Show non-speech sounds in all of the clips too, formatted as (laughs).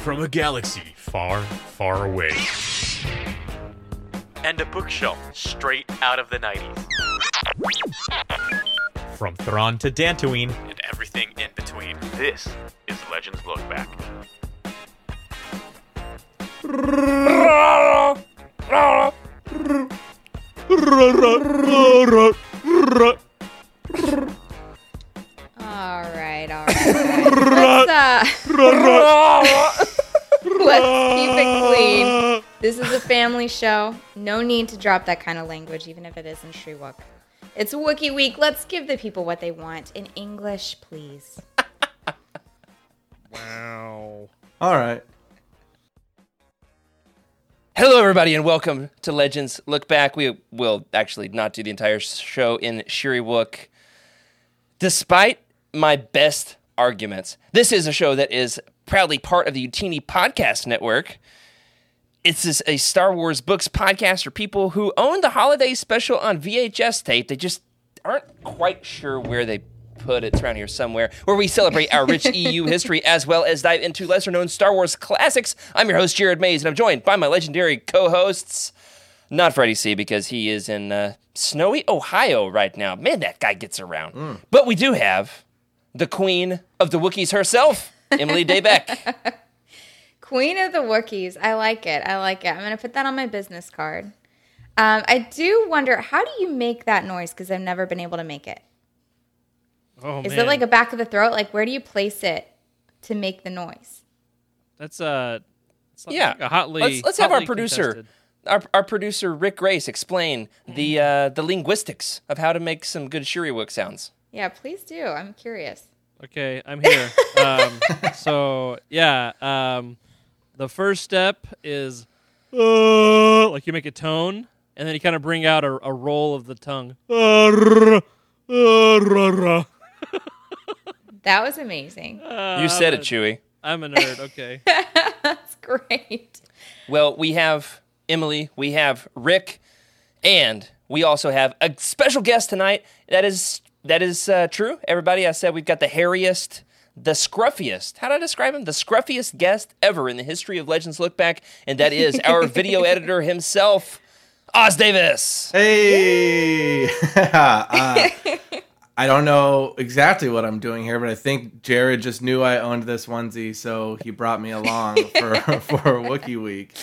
from a galaxy far, far away. And a bookshelf straight out of the 90s. From Thrawn to Dantooine, And everything in between. This is Legends Look Back. All right, all right. Let's, uh, (laughs) let's keep it clean. (laughs) This is a family show. No need to drop that kind of language, even if it is in Shyriiwook. It's Wookiee Week. Let's give the people what they want in English, please. wow. All right. Hello, everybody, and welcome to Legends Look Back. We will actually not do the entire show in Shyriiwook. Despite my best arguments, this is a show that is proudly part of the Utini Podcast Network. It's this, a Star Wars books podcast for people who own the holiday special on VHS tape. They just aren't quite sure where they put it. It's around here somewhere, where we celebrate our rich (laughs) EU history as well as dive into lesser known Star Wars classics. I'm your host, Jared Mays, and I'm joined by my legendary co hosts. Not Freddie C, because he is in uh, snowy Ohio right now. Man, that guy gets around. But we do have the queen of the Wookiees herself, Emily Daybeck. (laughs) Queen of the Wookiees. I like it. I like it. I'm going to put that on my business card. Um, I do wonder, how do you make that noise? Because I've never been able to make it. Oh Is man, it like a back of the throat? Like, where do you place it to make the noise? that's uh, it's like Yeah. a hotly. let's let's have our producer, contested. our, our producer Rick Grace, explain the uh, the linguistics of how to make some good Shyriiwook sounds. Yeah, please do. I'm curious. Okay, I'm here. (laughs) um, so yeah, um, the first step is uh, like you make a tone, and then you kind of bring out a, a roll of the tongue. (laughs) That was amazing. you said it, Chewie. I'm a nerd. Okay. (laughs) That's great. Well, we have Emily, we have Rick, and we also have a special guest tonight. That is that is uh, true. Everybody, I said we've got the hairiest, the scruffiest. How do I describe him? The scruffiest guest ever in the history of Legends Look Back, and that is (laughs) our video editor himself, Oz Davis. Hey. (laughs) uh, I don't know exactly what I'm doing here, but I think Jared just knew I owned this onesie, so he brought me along for (laughs) for Wookiee Week.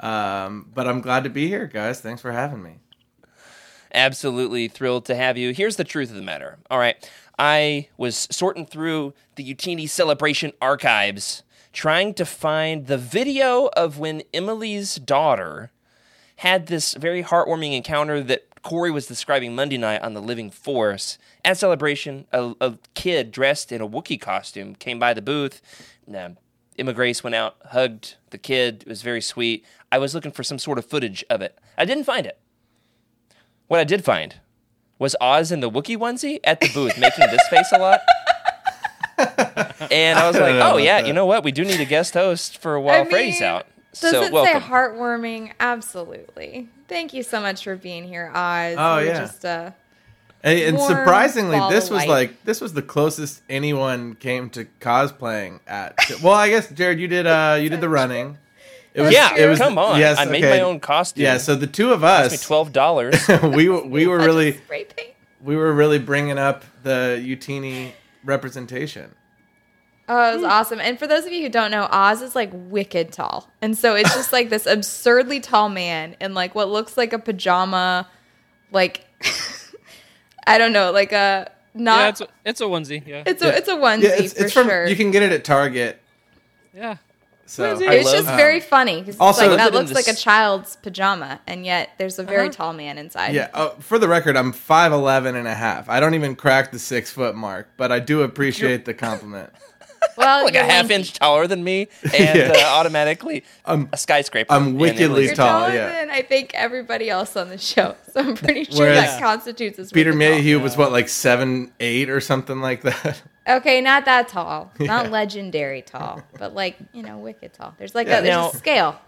Um, but I'm glad to be here, guys. Thanks for having me. Absolutely thrilled to have you. Here's the truth of the matter. All right. I was sorting through the Utini Celebration archives, trying to find the video of when Emily's daughter had this very heartwarming encounter that Corey was describing Monday night on the Living Force. At Celebration, a, a kid dressed in a Wookiee costume came by the booth. Emma Grace went out, hugged the kid. It was very sweet. I was looking for some sort of footage of it. I didn't find it. What I did find was Oz in the Wookiee onesie at the booth making this face a lot. and I was like, (laughs) oh, yeah, you know what? We do need a guest host for while I Freddy's out. Does so it welcome. say heartwarming? Absolutely. Thank you so much for being here, Oz. Oh, You're yeah. Just, uh, Hey, and Warm surprisingly, this was light. like this was the closest anyone came to cosplaying at. Well, I guess Jared, you did uh you did the running. It was yeah, it was come on. Yes, I made okay. my own costume. Yeah, so the two of Cost me us, twelve dollars. (laughs) we were- we were really just we were really bringing up the Utini representation. Oh, it was awesome. And for those of you who don't know, Oz is like wicked tall. And so it's just like this absurdly tall man in like what looks like a pajama, like, (laughs) I don't know, like a not. yeah, it's a, it's a onesie. Yeah. it's a it's a onesie Yeah, it's, for it's from sure. you can get it at Target. yeah. So Onesie. I it's love- just very funny because also- like, that looks like a child's pajama, and yet there's a very Uh-huh. tall man inside. yeah, uh, for the record, I'm 5'11 and a half. I don't even crack the six foot mark, but I do appreciate the compliment. (laughs) Well, like a half lanky. inch taller than me, and Yeah. uh, automatically (laughs) a skyscraper. I'm wickedly Italy. You're tall, taller yeah. than I think everybody else on the show. So I'm pretty sure Whereas that constitutes as Peter wicked tall. Mayhew was what like seven eight or something like that. (laughs) Okay, not that tall, not legendary tall, but like you know, wicked tall. There's like Yeah. a there's Now- a scale.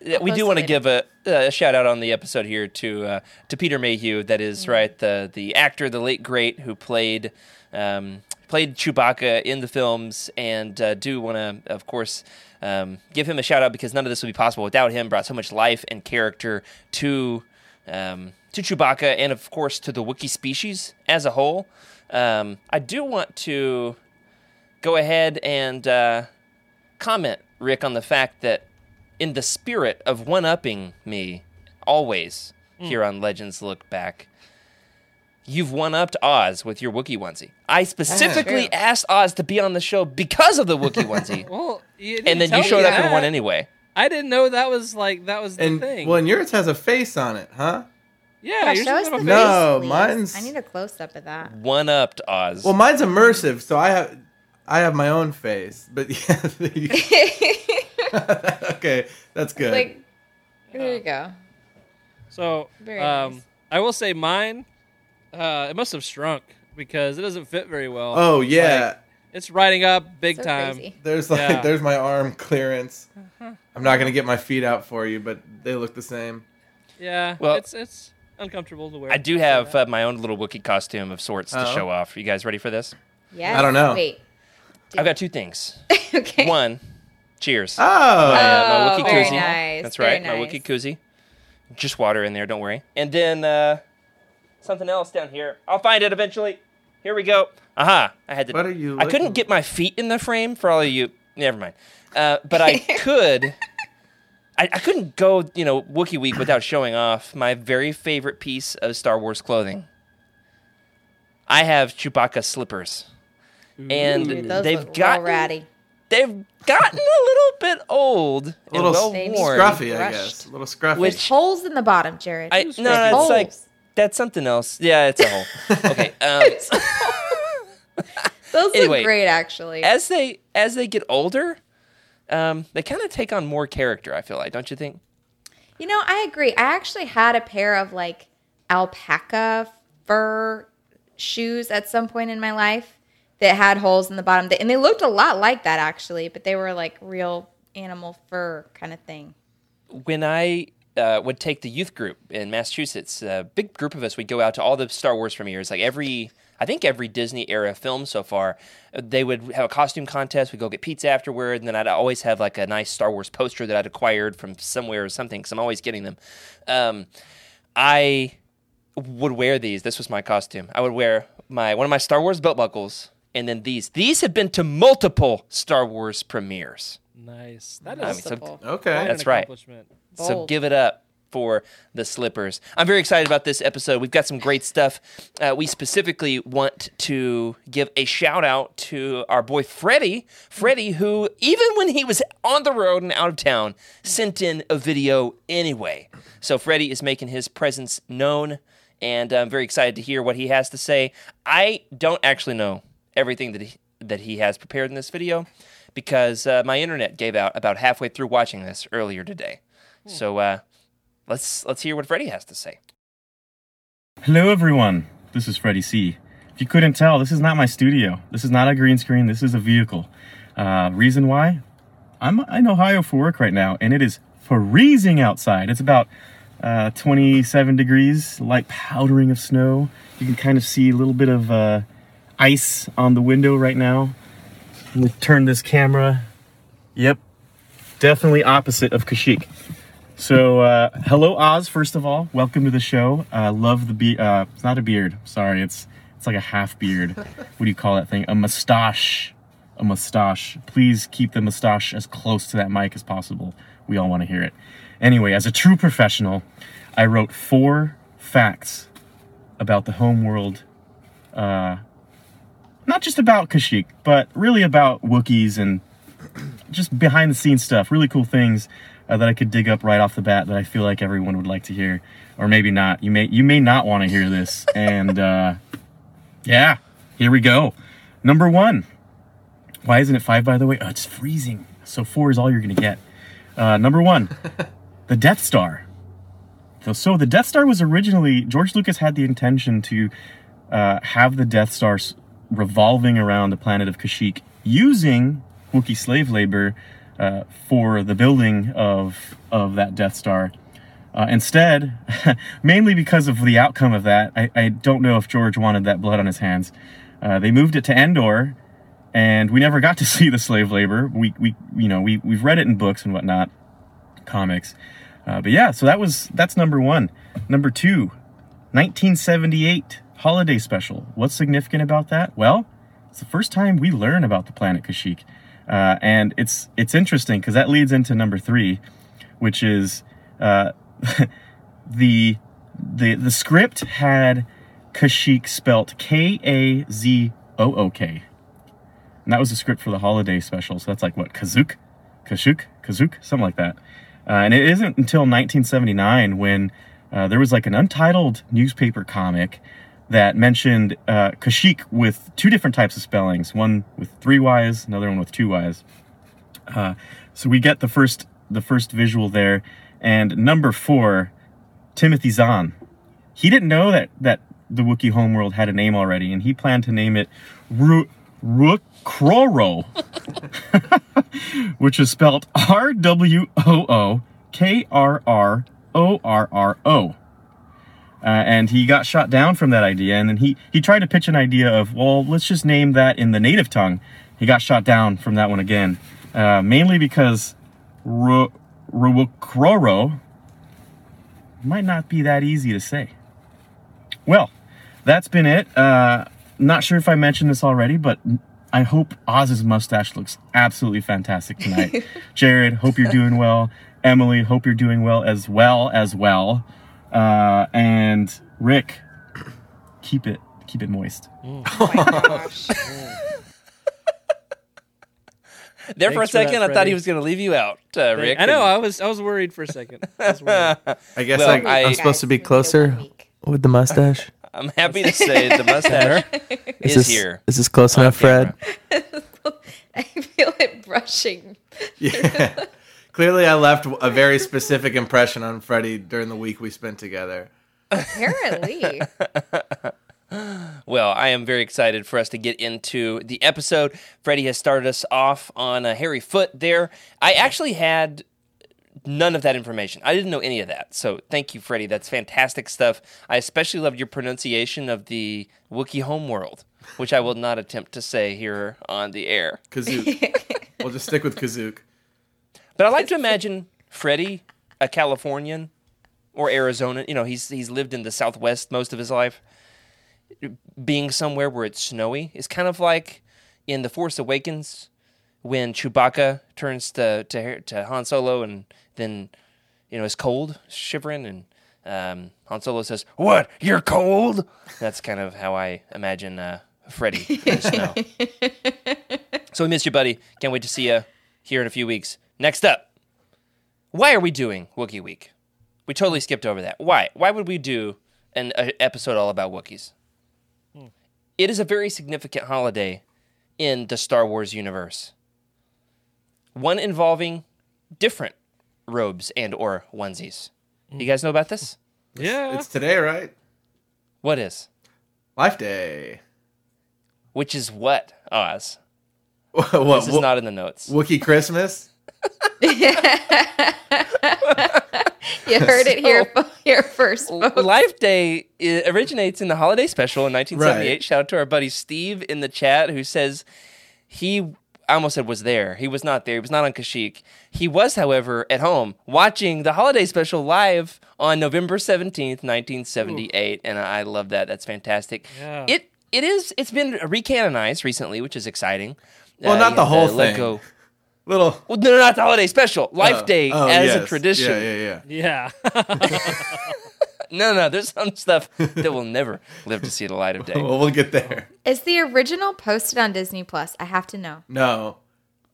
Yeah, we do want to give a, a shout out on the episode here to uh, to Peter Mayhew. That is right, the the actor, the late great who played um, played Chewbacca in the films, and uh, do want to, of course, um, give him a shout out because none of this would be possible without him. Brought so much life and character to um, to Chewbacca, and of course to the Wookiee species as a whole. Um, I do want to go ahead and uh, comment, Rick, on the fact that in the spirit of one upping me always here on Legends Look Back, you've one upped Oz with your Wookiee onesie. I specifically True. asked Oz to be on the show because of the Wookiee onesie. (laughs) Well, you and then you showed me up and that. won anyway. I didn't know that was like that was the And thing. well, and yours has a face on it, huh? yeah, Yeah, yours show us doesn't the have a face, face. No, please. mine's- I need a close up of that. One upped Oz. Well, mine's immersive, so I have I have my own face. But (laughs) yeah, you- (laughs) okay, that's good. like, there you go. So, Very um, nice. I will say mine. Uh, it must have shrunk because it doesn't fit very well. oh yeah, It's riding up big So time. crazy. there's like Yeah. there's my arm clearance. Uh-huh. I'm not gonna get my feet out for you, but they look the same. Yeah, Well- it's it's uncomfortable to wear. I do have uh, my own little Wookiee costume of sorts to Oh. show off. You guys ready for this? Yeah. I don't know. Wait. I've got two things. (laughs) okay. One, cheers. Oh, my, uh, my Oh, Wookiee very koozie. nice, That's very right, my nice. Wookiee koozie. Just water in there, don't worry. And then uh, something else down here. I'll find it eventually. Here we go. Aha! I had to. What are you I couldn't get my feet in the frame for all of you. Never mind. Uh, but I (laughs) could. I, I couldn't go, you know, Wookiee Week without showing off my very favorite piece of Star Wars clothing. I have Chewbacca slippers, and Dude, those they've look gotten ratty. they've gotten a little bit old, A little well worn. scruffy, I guess. A little scruffy. Which- Holes in the bottom, Jared. I, Who's no, it's like Holes. That's something else. Yeah, it's a hole. okay. (laughs) Um, Those anyway, look great, actually. as they as they get older, um, they kind of take on more character. I feel like, don't you think? You know, I agree. I actually had a pair of like alpaca fur shoes at some point in my life that had holes in the bottom, and they looked a lot like that actually, but they were like real animal fur kind of thing. when I uh, would take the youth group in Massachusetts, a big group of us would go out to all the Star Wars premieres. Like every, I think every Disney era film so far, they would have a costume contest. We'd go get pizza afterward, and then I'd always have like a nice Star Wars poster that I'd acquired from somewhere or something because I'm always getting them. Um, I would wear these. This was my costume. I would wear my one of my Star Wars belt buckles, and then these. These have been to multiple Star Wars premieres. Nice. That I mean, so- okay. That's right. So give it up for the slippers. I'm very excited about this episode. We've got some great stuff. Uh, we specifically want to give a shout out to our boy Freddie. Freddie, who, even when he was on the road and out of town, sent in a video anyway. So Freddie is making his presence known, and I'm very excited to hear what he has to say. I don't actually know everything that he, that he has prepared in this video because uh, my internet gave out about halfway through watching this earlier today. So uh, let's let's hear what Freddie has to say. Hello, everyone. This is Freddie C. If you couldn't tell, this is not my studio. This is not a green screen. This is a vehicle. Uh, reason why? I'm in Ohio for work right now, and it is freezing outside. It's about uh, 27 degrees, light powdering of snow. You can kind of see a little bit of uh, ice on the window right now. Let me turn this camera. Yep, definitely opposite of Kashyyyk. So, uh, hello Oz. First of all, welcome to the show. Uh, love the be. Uh, it's not a beard. Sorry, it's it's like a half beard. what do you call that thing? A mustache. A mustache. Please keep the mustache as close to that mic as possible. We all want to hear it. Anyway, as a true professional, I wrote four facts about the home world. Uh, not just about Kashyyyk, but really about Wookiees and just behind the scenes stuff, really cool things uh, that I could dig up right off the bat that I feel like everyone would like to hear, or maybe not. You may you may not want to hear this, and uh, yeah, here we go. Number one. Why isn't it five? By the way, oh, it's freezing. So four is all you're gonna get. Uh, number one, the Death Star. So, the Death Star was originally George Lucas had the intention to uh, have the Death Star revolving around the planet of Kashyyyk using Wookiee slave labor uh, for the building of of that Death Star. Uh, instead, (laughs) mainly because of the outcome of that, I, I don't know if George wanted that blood on his hands. Uh, they moved it to Endor, and we never got to (laughs) see the slave labor. We we you know we we've read it in books and whatnot, comics. Uh, but yeah, so that was that's number one. Number two, 1978 holiday special. What's significant about that? Well, it's the first time we learn about the planet Kashyyyk, uh, and it's it's interesting because that leads into number three, which is uh, (laughs) the the the script had Kashyyyk spelt K A Z O O K, and that was the script for the holiday special. So that's like what Kazook, Kashuk, Kazook, something like that. Uh, and it isn't until 1979 when uh, there was like an untitled newspaper comic that mentioned uh, Kashyyyk with two different types of spellings, one with three Y's, another one with two Y's. Uh, so we get the first the first visual there, and number four, Timothy Zahn. He didn't know that that the Wookiee homeworld had a name already, and he planned to name it Ru- Rwookrrorro, (laughs) which is spelled R W O O K R R O R R O. Uh, and he got shot down from that idea, and then he he tried to pitch an idea of well, let's just name that in the native tongue. He got shot down from that one again, uh, mainly because Ru- Rwookrrorro might not be that easy to say. Well, that's been it. Uh, not sure if I mentioned this already, but I hope Oz's mustache looks absolutely fantastic tonight. (laughs) Jared, hope you're doing well. Emily, hope you're doing well as well as well. Uh, and Rick, keep it keep it moist. (laughs) Oh my gosh. There for a Thanks for that, second, I thought he was going to leave you out, uh, Rick. I know. and- I was I was worried for a second. I was worried. (laughs) I guess Well, I, I- I'm supposed to be closer with the mustache. (laughs) I'm happy to say the mustache is, this, here. Is this close on enough, Fred? I feel it brushing. Yeah. Clearly, I left a very specific impression on Freddie during the week we spent together. Apparently. (laughs) Well, I am very excited for us to get into the episode. Freddie has started us off on a hairy foot there. I actually had none of that information. I didn't know any of that. So thank you, Freddie. That's fantastic stuff. I especially loved your pronunciation of the Wookiee homeworld, which I will not attempt to say here on the air. Kazook. (laughs) we'll just stick with Kazook. But I like to imagine Freddie, a Californian or Arizona, you know, he's he's lived in the Southwest most of his life. Being somewhere where it's snowy is kind of like in The Force Awakens when Chewbacca turns to to, to Han Solo and then you know is cold, shivering, and um, Han Solo says, "What? You're cold?" That's kind of how I imagine uh, Freddie in the snow. (laughs) so we missed you, buddy. Can't wait to see you here in a few weeks. Next up, why are we doing Wookiee Week? We totally skipped over that. Why? Why would we do an a episode all about Wookiees? Hmm. It is a very significant holiday in the Star Wars universe. One involving different robes and or onesies. You guys know about this? Hmm. yeah. It's today, right? What is? Life Day. Which is what, Oz? (laughs) what? This is Wo- not in the notes. Wookiee Christmas? You heard it here, here first, folks. Life Day i- originates in the holiday special in 1978. Right. Shout out to our buddy Steve in the chat who says he, I almost said was there. He was not there. He was not on Kashyyyk. He was, however, at home watching the holiday special live on November 17th, 1978. And I love that. That's fantastic. Yeah. It It is, it's been recanonized recently, which is exciting. Well, Uh, not the know, whole Let thing. Go. Little. Well, no, not the holiday special. Oh. Life Oh, Day oh, as a tradition. Yeah, yeah, Yeah. Yeah. (laughs) no, no, there's some stuff that will never live to see the light of day. (laughs) Well, we'll get there. Is the original posted on Disney Plus? I have to know. No.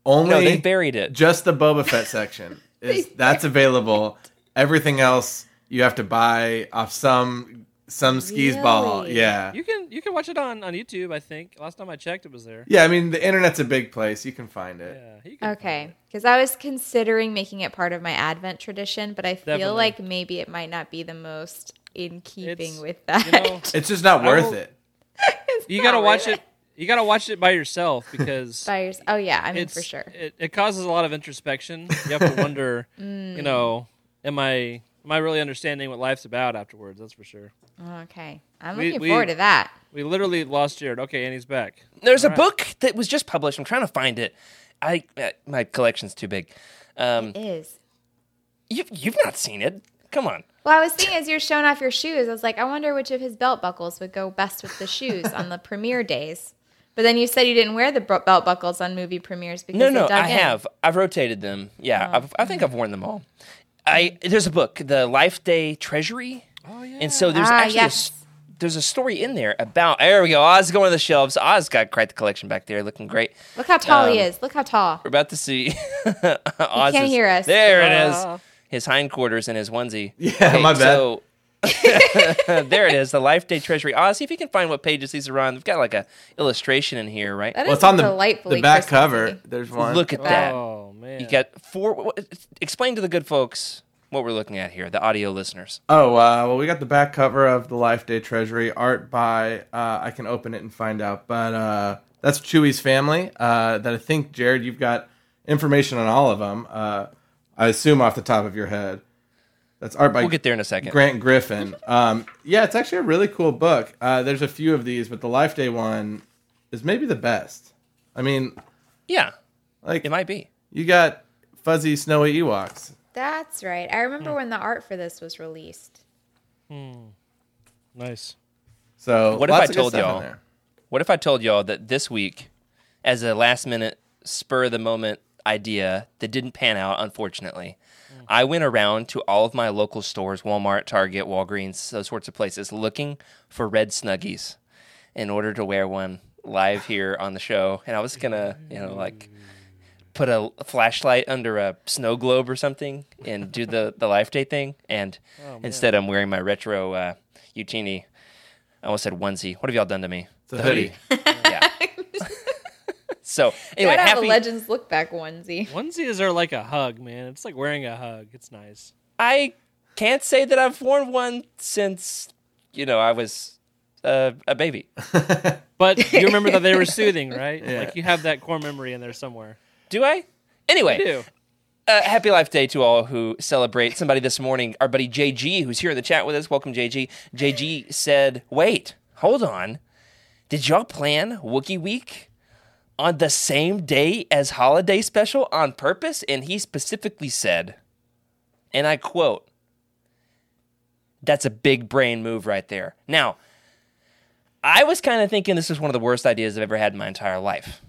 Only No, they buried it. just the Boba Fett section. (laughs) Is that's available. Everything else you have to buy off some some skis ball. Yeah. you can you can watch it on on YouTube. I think last time I checked, it was there. Yeah, I mean the internet's a big place. You can find it. Yeah. You can Okay, because I was considering making it part of my Advent tradition, but I feel Definitely. like maybe it might not be the most in keeping It's- with that. You know, (laughs) It's just not worth it. (laughs) you gotta watch worth it. You gotta watch it by yourself because (laughs) By yours- oh yeah, I mean for sure. It, it causes a lot of introspection. You have to wonder, Mm. you know, am I Am I really understanding what life's about afterwards? That's for sure. Okay. I'm We- looking we- forward to that. We literally lost Jared. Okay, and he's back. There's a Alright. book that was just published. I'm trying to find it. I uh, my collection's too big. Um, It is. you you've not seen it. Come on. Well, I was thinking as you're showing off your shoes, I was like, I wonder which of his belt buckles would go best with the shoes on the premiere days. But then you said you didn't wear the br- belt buckles on movie premieres because No, they no, dug I in. have. I've rotated them. Yeah, I've, I think I've worn them all. I there's a book, the Life Day Treasury. Oh yeah. And so there's Ah, actually a yes. s there's a story in there about. There we go. Oz going to the shelves. Oz got quite the collection back there, looking great. Look how tall he Um, is. Look how tall. We're about to see. (laughs) Oz can't is- hear us. There it Ah. is. His hindquarters and his onesie. Yeah, my bad. So (laughs) (laughs) there it is, the Life Day Treasury. Oz, see if you can find what pages these are on. They've got like a illustration in here, right? That Well, is it's on the, delightfully the back Christmassy. cover. There's one. Look at that. Man. You got four. Explain to the good folks what we're looking at here, the audio listeners. Oh, uh, well, we got the back cover of the Life Day Treasury, art by, uh, I can open it and find out, but uh, that's Chewie's family. Uh, that I think, Jared, you've got information on all of them. Uh, I assume off the top of your head. That's art by We'll get there in a second. Grant Griffin. Um, yeah, it's actually a really cool book. Uh, there's a few of these, but the Life Day one is maybe the best. I mean, Yeah, like it might be. You got fuzzy, snowy Ewoks. That's right. I remember when the art for this was released. Hmm. Nice. So What if I of told y'all- What if I told y'all that this week, as a last minute spur of the moment idea that didn't pan out, unfortunately, I went around to all of my local stores Walmart, Target, Walgreens, those sorts of places looking for red snuggies in order to wear one live here on the show. And I was going to, you know, like put a flashlight under a snow globe or something and do the, (laughs) the Life Day thing. And instead, I'm wearing my retro uh, Utini. I almost said onesie. What have y'all done to me? The, a hoodie. (laughs) yeah. (laughs) so anyway, Gotta have happy. a Legends look back onesie. Onesies are like a hug, man. It's like wearing a hug. It's nice. I can't say that I've worn one since you know I was uh, a baby. But you remember that they were soothing, right? Yeah. Like you have that core memory in there somewhere. Do I? Anyway, You do. uh, happy Life Day to all who celebrate. Somebody this morning, our buddy JG, who's here in the chat with us. Welcome, JG. JG said, "Wait, hold on. Did y'all plan Wookiee Week on the same day as holiday special on purpose?" And he specifically said, and I quote, "That's a big brain move right there." Now, I was kind of thinking this is one of the worst ideas I've ever had in my entire life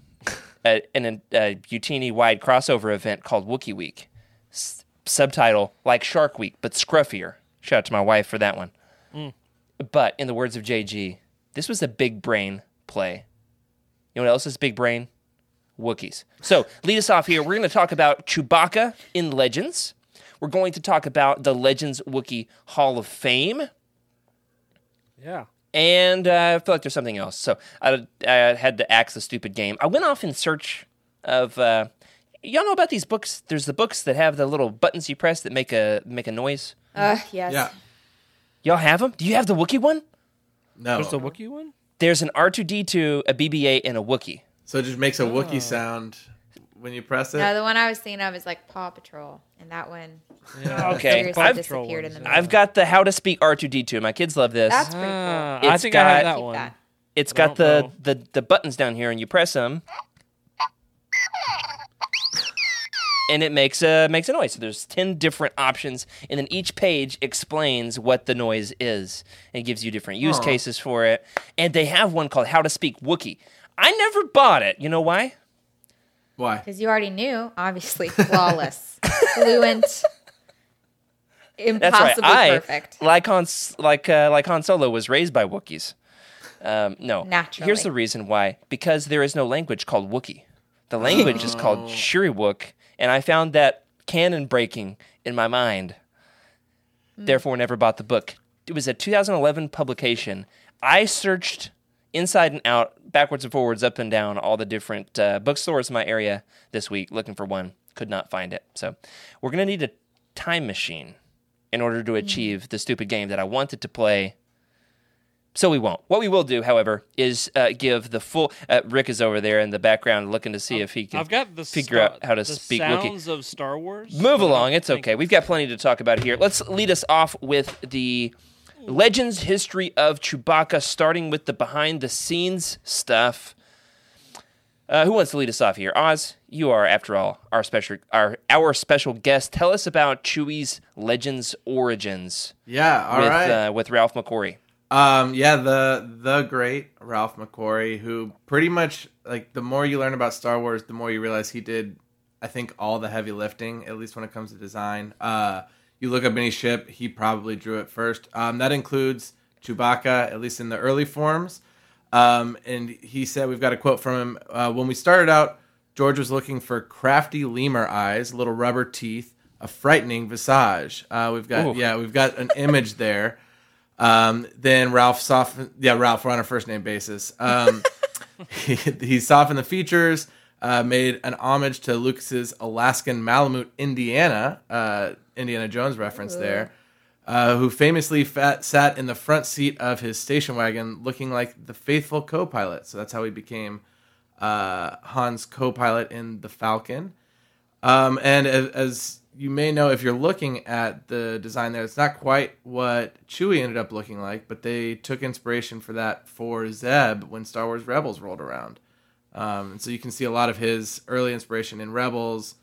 a, an a Utini wide crossover event called Wookiee Week. S- subtitle like Shark Week, but scruffier. Shout out to my wife for that one. Mm. But in the words of JG, this was a big brain play. You know what else is big brain? Wookiees. So lead us off here. We're going to talk about Chewbacca in Legends. We're going to talk about the Legends Wookiee Hall of Fame. Yeah. And uh, I feel like there's something else. So I, I had to axe the stupid game. I went off in search of. Uh, y'all know about these books? There's the books that have the little buttons you press that make a make a noise. Uh, yes. Yeah. Y'all have them? Do you have the Wookiee one? No. There's a Wookiee one? There's an R2D2, a BB-8, and a Wookiee. So it just makes a Oh. Wookiee sound when you press it. No, the one I was thinking of is like Paw Patrol, and that one Yeah. (laughs) Okay. seriously I've- disappeared in the middle. I've got the How to Speak R2D2. My kids love this. That's pretty Ah, cool. I It's think I have got- that Keep one. that. It's I got don't the, the the buttons down here, and you press them, and it makes a makes a noise. So there's ten different options, and then each page explains what the noise is, and gives you different use Huh. cases for it. And they have one called How to Speak Wookiee. I never bought it. You know why? Why? Because you already knew, obviously, flawless, (laughs) fluent, That's impossibly right. I perfect. like Han like uh, like Han Solo was raised by Wookiees. Um, no, Naturally. Here's the reason why: because there is no language called Wookiee. The language is called Shyriiwook, and I found that canon breaking in my mind. Therefore, never bought the book. It was a 2011 publication. I searched inside and out, backwards and forwards, up and down, all the different uh, bookstores in my area this week looking for one. Could not find it. So, we're gonna need a time machine in order to achieve the stupid game that I wanted to play so we won't. What we will do, however, is uh, give the full. Uh, Rick is over there in the background looking to see if he can I've got the figure sta- out how to speak sounds of Star Wars. Move along. It's okay. We've got plenty to talk about here. Let's lead us off with the Legends history of Chewbacca, starting with the behind the scenes stuff. Uh, who wants to lead us off here? Oz, you are, after all, our special our our special guest. Tell us about Chewie's Legends origins Yeah, all with right. uh, with Ralph McQuarrie. Um, yeah, the the great Ralph McQuarrie, who pretty much like the more you learn about Star Wars, the more you realize he did, I think, all the heavy lifting, at least when it comes to design. Uh, you look up any ship, he probably drew it first. Um, that includes Chewbacca, at least in the early forms. Um, and he said, we've got a quote from him. Uh, when we started out, George was looking for crafty lemur eyes, little rubber teeth, a frightening visage. Uh, we've got, Ooh. yeah, we've got an image there. Um, then Ralph softened, yeah, Ralph, we're on a first name basis. Um, (laughs) he, he softened the features, uh, made an homage to Lucas's Alaskan Malamute, Indiana, uh, Indiana Jones reference there, uh, who famously fat, sat in the front seat of his station wagon looking like the faithful co pilot. So that's how he became uh, Han's co pilot in the Falcon. Um, and as, as you may know, if you're looking at the design there, it's not quite what Chewie ended up looking like, but they took inspiration for that for Zeb when Star Wars Rebels rolled around. Um, and so you can see a lot of his early inspiration in Rebels,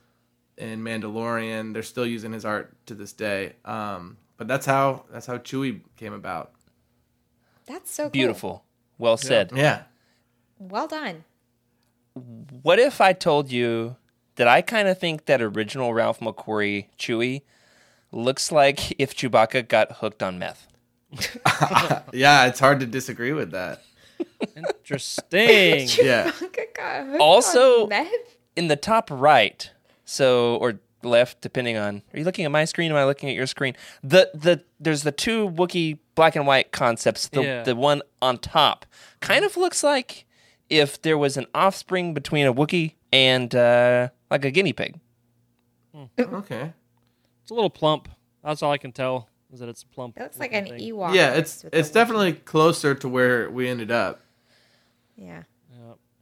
in Mandalorian. They're still using his art to this day. Um, but that's how that's how Chewie came about. That's so cool. Beautiful. Well said. Yeah. Well done. What if I told you that I kind of think that original Ralph McQuarrie Chewie looks like if Chewbacca got hooked on meth? (laughs) Yeah, it's hard to disagree with that. Interesting. (laughs) Yeah. God, hooked Also- on meth? in the top right, so or left, depending on. Are you looking at my screen? Am I looking at your screen? The the there's the two Wookiee black and white concepts. The Yeah. the one on top kind of looks like if there was an offspring between a Wookiee and uh, like a guinea pig. Okay. It's a little plump. That's all I can tell. Is that it's plump. It looks like an looking thing. Ewok. Yeah, it's mixed with the it's Wookiee. definitely closer to where we ended up. Yeah.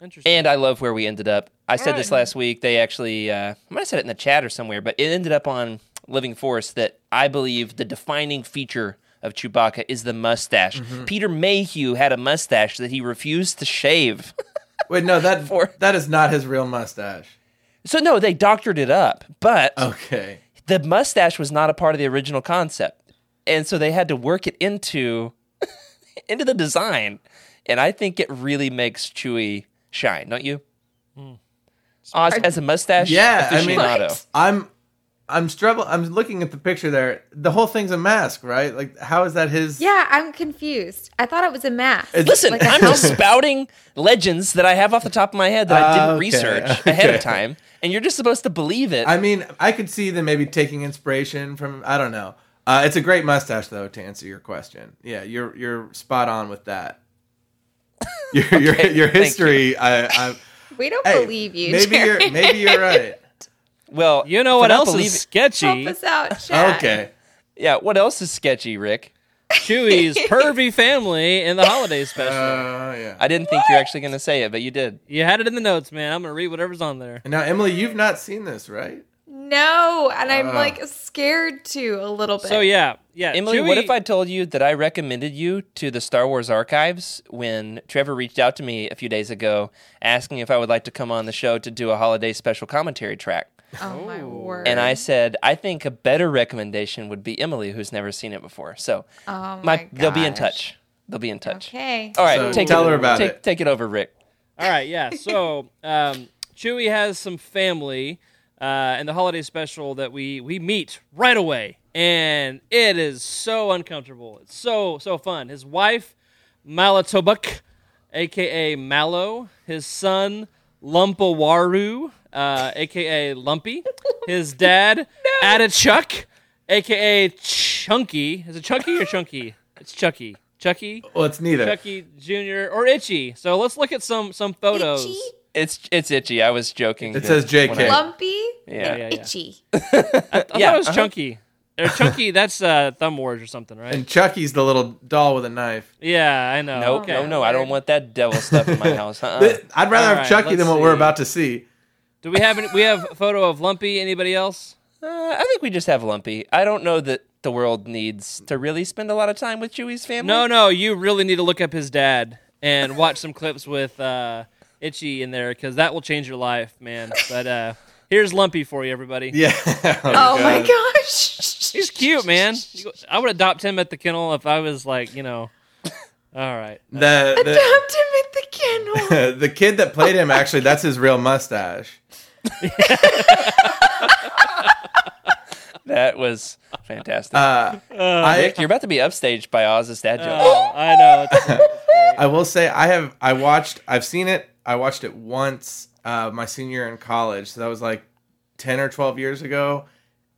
Interesting. And I love where we ended up. I said this last week. They actually, uh, I might have said it in the chat or somewhere, but it ended up on Living Force that I believe the defining feature of Chewbacca is the mustache. Peter Mayhew had a mustache that he refused to shave. (laughs) Wait, no, that For- that is not his real mustache. so no, they doctored it up, but Okay. the mustache was not a part of the original concept, and so they had to work it into (laughs) into the design. And I think it really makes Chewie shine, don't you? Oz as a mustache, Yeah, I mean- aficionado. I'm I'm struggling. I'm looking at the picture there. The whole thing's a mask, right? Like, how is that his? Yeah, I'm confused. I thought it was a mask. It's- Listen, Like a I'm just spouting legends that I have off the top of my head that I Ah, didn't okay, research (laughs) ahead of time, and you're just supposed to believe it. I mean, I could see them maybe taking inspiration from. I don't know. Uh, it's a great mustache, though. To answer your question, yeah, you're you're spot on with that. (laughs) Your your Okay, your thank you. history. I, I (laughs) we don't hey, believe you. Maybe Jerry. you're maybe you're (laughs) right. well, you know what else is sketchy? Help us out, Chad. Okay. Yeah, what else is sketchy, Rick? Chewie's pervy family in the holiday special. Uh, yeah. I didn't think you were actually going to say it, but you did. you had it in the notes, man. I'm gonna read whatever's on there. And now, Emily, you've not seen this, right? No, and I'm Uh. like scared to a little bit. So yeah, yeah. Emily, what if I told you that I recommended you to the Star Wars archives when Trevor reached out to me a few days ago asking if I would like to come on the show to do a holiday special commentary track? Oh my word. And I said, I think a better recommendation would be Emily, who's never seen it before. So oh my, my, they'll be in gosh. touch. They'll be in touch. Okay. All right, So take tell it, her about take, it. Take it over, Rick. All right, yeah. So um, Chewie has some family uh, in the holiday special that we we meet right away, and it is so uncomfortable. It's so so fun. His wife Mallatobuck, aka Mallow, his son Lumpawarrump, uh, aka Lumpy, his dad (laughs) Adachuk, aka Chunky. Is it Chunky or Chunky? It's Chucky. Chucky. Well, it's neither. Chucky Jr. or Itchy. So let's look at some some photos. Itchy, It's it's itchy. I was joking. It says JK. I- lumpy, Yeah. yeah, yeah. itchy. (laughs) I Yeah, thought it was uh-huh. Chunky. Or Chunky, that's uh, Thumb Wars or something, right? And Chucky's the little doll with a knife. yeah, I know. Nope, okay. no, no, I don't want that devil stuff in my (laughs) house. Uh-uh. I'd rather All have right, Chucky than let's what we're about to see. Do we have any, we have a photo of Lumpy? Anybody else? Uh, I think we just have Lumpy. I don't know that the world needs to really spend a lot of time with Chewie's family. No, no. You really need to look up his dad and watch some clips with uh, Itchy in there because that will change your life, man. But uh, here's Lumpy for you, everybody. Yeah. (laughs) Oh my gosh. He's cute, man. I would adopt him at the kennel if I was like, you know. All right. The, the, Adopt him at the kennel. (laughs) the kid that played him actually that's his real mustache. (laughs) That was fantastic. Uh, I Nick, you're about to be upstaged by Oz's dad joke. Oh, I know. I will say I have I watched I've seen it I watched it once uh, my senior year in college so that was like ten or twelve years ago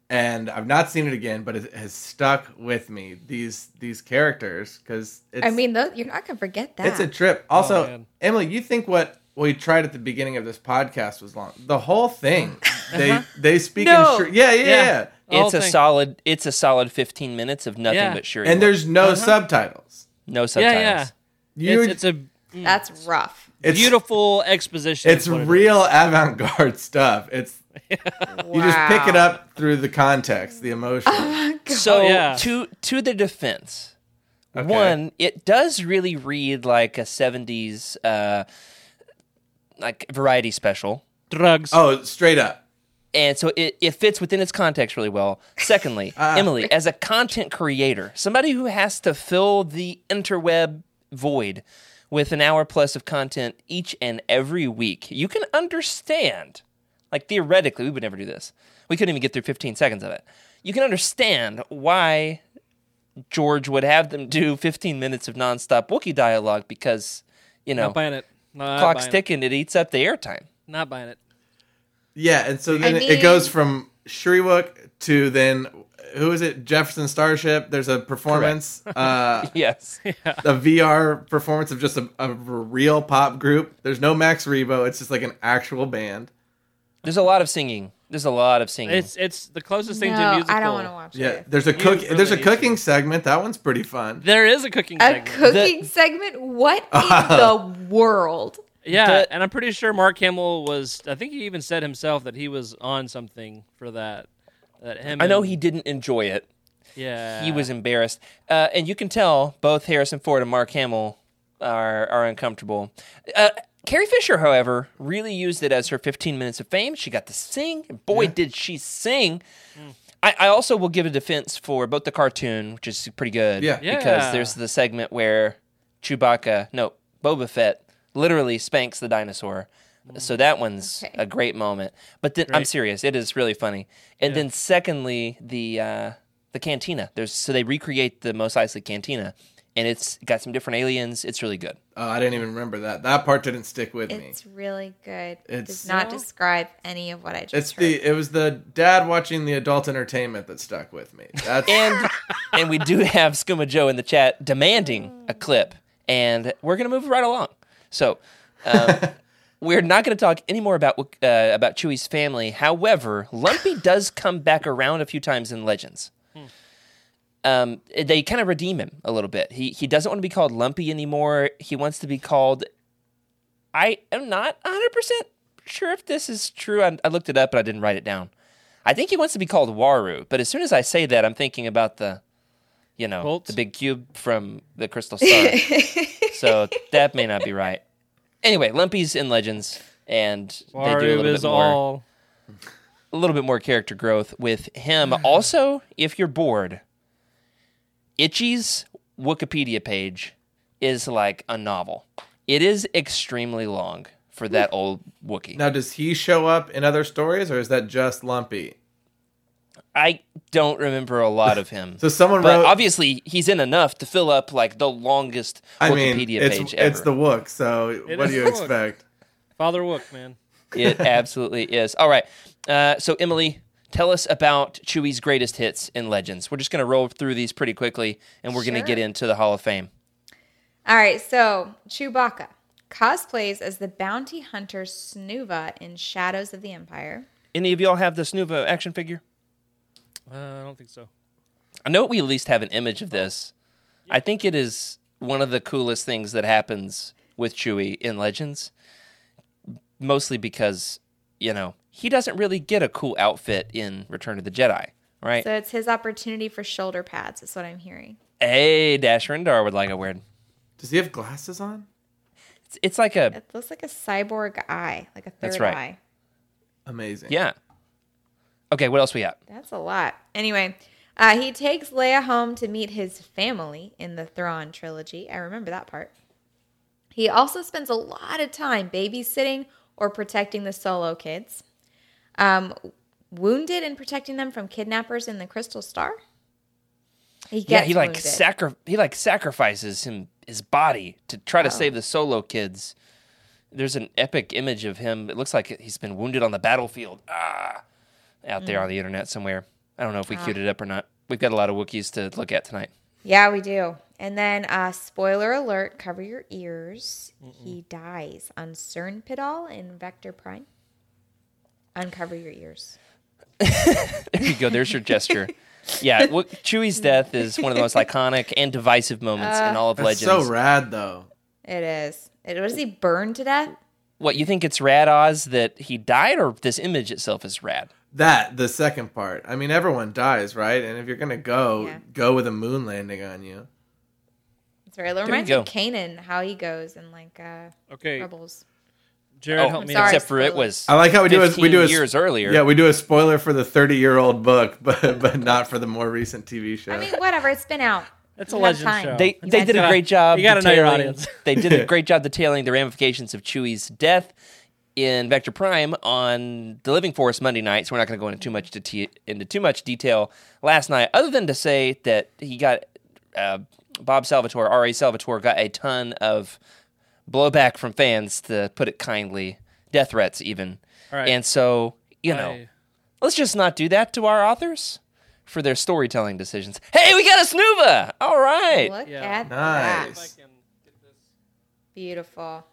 and I've not seen it again but it has stuck with me these these characters because I mean, those, you're not gonna forget that. it's a trip. Also, oh, man. Emily, you think what we tried at the beginning of this podcast was long? The whole thing (laughs) they uh-huh. they speak No. in Shri- yeah yeah Yeah. yeah. it's a thing. solid. It's a solid 15 minutes of nothing Yeah. but Shuri. and there's no uh-huh. subtitles. no subtitles. yeah. You, It's, it's a mm. That's rough. It's- beautiful exposition. It's is what it real avant-garde stuff. It's you just pick it up through the context, the emotion. So Oh, yeah. to to the defense, Okay. one, it does really read like a 70s uh, like variety special. drugs. oh, straight up. and so it, it fits within its context really well. Secondly, (laughs) Ah. Emily, as a content creator, somebody who has to fill the interweb void with an hour plus of content each and every week, you can understand. Like theoretically, we would never do this. We couldn't even get through 15 seconds of it. You can understand why George would have them do 15 minutes of nonstop Wookiee dialogue because, you know, Not buying it. Not clock's buying ticking, it eats up the airtime. Not buying it. Yeah, and so then I it goes from Shyriiwook to then who is it? Jefferson Starship. There's a performance, (laughs) uh, Yes. a VR performance of just a, a real pop group. There's no Max Rebo. It's just like an actual band. There's a lot of singing. There's a lot of singing. It's it's the closest thing to No, musical. I don't want to watch Yeah, it. there's a cook. really there's a need cooking segment. That one's pretty fun. There is a cooking A segment. cooking segment? What (laughs) in the world? Yeah, The- and I'm pretty sure Mark Hamill was. I think he even said himself that he was on something for that. That him. I know and- he didn't enjoy it. Yeah, He was embarrassed, uh, and you can tell both Harrison Ford and Mark Hamill are are uncomfortable. Uh, Carrie Fisher, however, really used it as her 15 minutes of fame. She got to sing. and Boy, did she sing! I, I also will give a defense for both the cartoon, which is pretty good. Yeah. Yeah. Because there's the segment where Chewbacca, no, Boba Fett, literally spanks the dinosaur. So that one's Okay. a great moment. But then, I'm serious; it is really funny. And then, secondly, the uh, the cantina. There's so they recreate the Mos Eisley cantina, and it's got some different aliens. It's really good. Oh, I didn't even remember that. That part didn't stick with me. It's really good. It It's- does not describe any of what I just It's heard. the it was the dad watching the adult entertainment that stuck with me. That's (laughs) And and we do have Skooma Joe in the chat demanding a clip, and we're gonna move right along. So. Um, (laughs) We're not going to talk any more about uh, about Chewie's family. However, Lumpy (laughs) does come back around a few times in Legends. Um, they kind of redeem him a little bit. He he doesn't want to be called Lumpy anymore. He wants to be called. I am not 100 percent sure if this is true. I, I looked it up, but I didn't write it down. I think he wants to be called Waru. But as soon as I say that, I'm thinking about the, you know, Bolts? the big cube from the Crystal Star. (laughs) so that may not be right. Anyway, Lumpy's in Legends, and they do a little is bit more all. a little bit more character growth with him. Also, if you're bored, Itchy's Wikipedia page is like a novel. It is extremely long for that hmm. old Wookiee. now does he show up in other stories or is that just Lumpy? I don't remember a lot of him. (laughs) So someone but wrote. obviously, he's in enough to fill up like the longest I Wikipedia mean, it's page ever. it's the Wook. So It what is do you the Wook. expect? Father Wook, man. It (laughs) absolutely is. All right. Uh, so, Emily, tell us about Chewie's greatest hits in Legends. We're just going to roll through these pretty quickly, and we're going to get into the Hall of Fame. All right, so Chewbacca cosplays as the bounty hunter Snoova in Shadows of the Empire. Any of y'all have the Snoova action figure? Uh, I don't think so. I know we at least have an image of this. I think it is one of the coolest things that happens with Chewie in Legends, mostly because you know he doesn't really get a cool outfit in Return of the Jedi, right? So it's his opportunity for shoulder pads. Is what I'm hearing. hey, Dash Rendar would like a weird. Does he have glasses on? It's, it's like a It looks like a cyborg eye, like a third That's right. eye. Amazing. yeah. Okay, what else we got? That's a lot. Anyway, uh, he takes Leia home to meet his family in the Thrawn trilogy. I remember that part. He also spends a lot of time babysitting or protecting the solo kids. Um, wounded and protecting them from kidnappers in the Crystal Star. He gets yeah, he like sacri- he like sacrifices him his body to try to save the solo kids. There's an epic image of him. It looks like he's been wounded on the battlefield. Ah, out there on the internet somewhere. I don't know if we queued it up or not. We've got a lot of Wookiees to look at tonight. Yeah, we do. And then, uh, spoiler alert, cover your ears. He dies on Sernpidal in Vector Prime. Uncover your ears. (laughs) There you go. There's your gesture. (laughs) Yeah, Wo- Chewie's death is one of the most iconic and divisive moments in all of That's Legends. so rad, though. It is. It was he burned to death? what you think it's rad, Oz, that he died, or this image itself is rad? That the second part. I mean, everyone dies, right? And if you're gonna go, Yeah. go with a moon landing on you. It's right. It you reminds me of Kanan, how he goes and like uh, Okay, Rebels. Jared, Oh, help me. sorry. except for it was. I like how we do a we do a years earlier. Yeah, we do a spoiler for the 30 year old book, (laughs) but but not for the more recent TV show. I mean, whatever. It's been out. It's a legend show. They You they did a great job. you gotta know your audience. (laughs) they did a (laughs) great job detailing the ramifications of Chewie's death in Vector Prime on the Living Force Monday night. So we're not going to go into too much dete- into too much detail last night, other than to say that he got uh, Bob Salvatore, R.A. Salvatore, got a ton of blowback from fans, to put it kindly, death threats even, All right. and so you know. I- Let's just not do that to our authors for their storytelling decisions. Hey, we got a Snoova! All right. Look Yeah. at that. nice. Beautiful.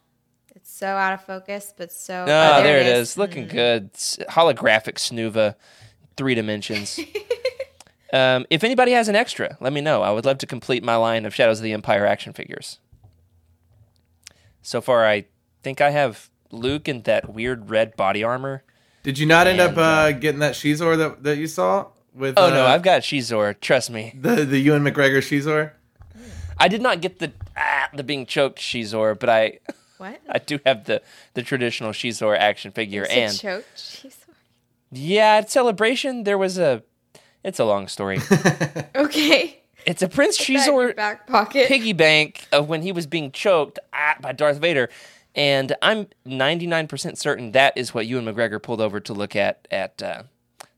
It's so out of focus, but so. Oh, oh, there, it is. Looking good. S- holographic Snoova, three dimensions. (laughs) um, if anybody has an extra, let me know. I would love to complete my line of Shadows of the Empire action figures. So far, I think I have Luke in that weird red body armor. Did you not end And, up uh, getting that Xizor that, that you saw with? Oh uh, no, I've got Xizor. Trust me. the the Ewan McGregor Xizor. I did not get the ah, the being choked Xizor, but I What? I do have the the traditional Xizor action figure. It's a And choke. Jeez. yeah, at Celebration there was a. It's a long story. (laughs) Okay. it's a Prince Put that Xizor back pocket. piggy bank of when he was being choked ah, by Darth Vader. And I'm 99% certain that is what Ewan McGregor pulled over to look at at uh,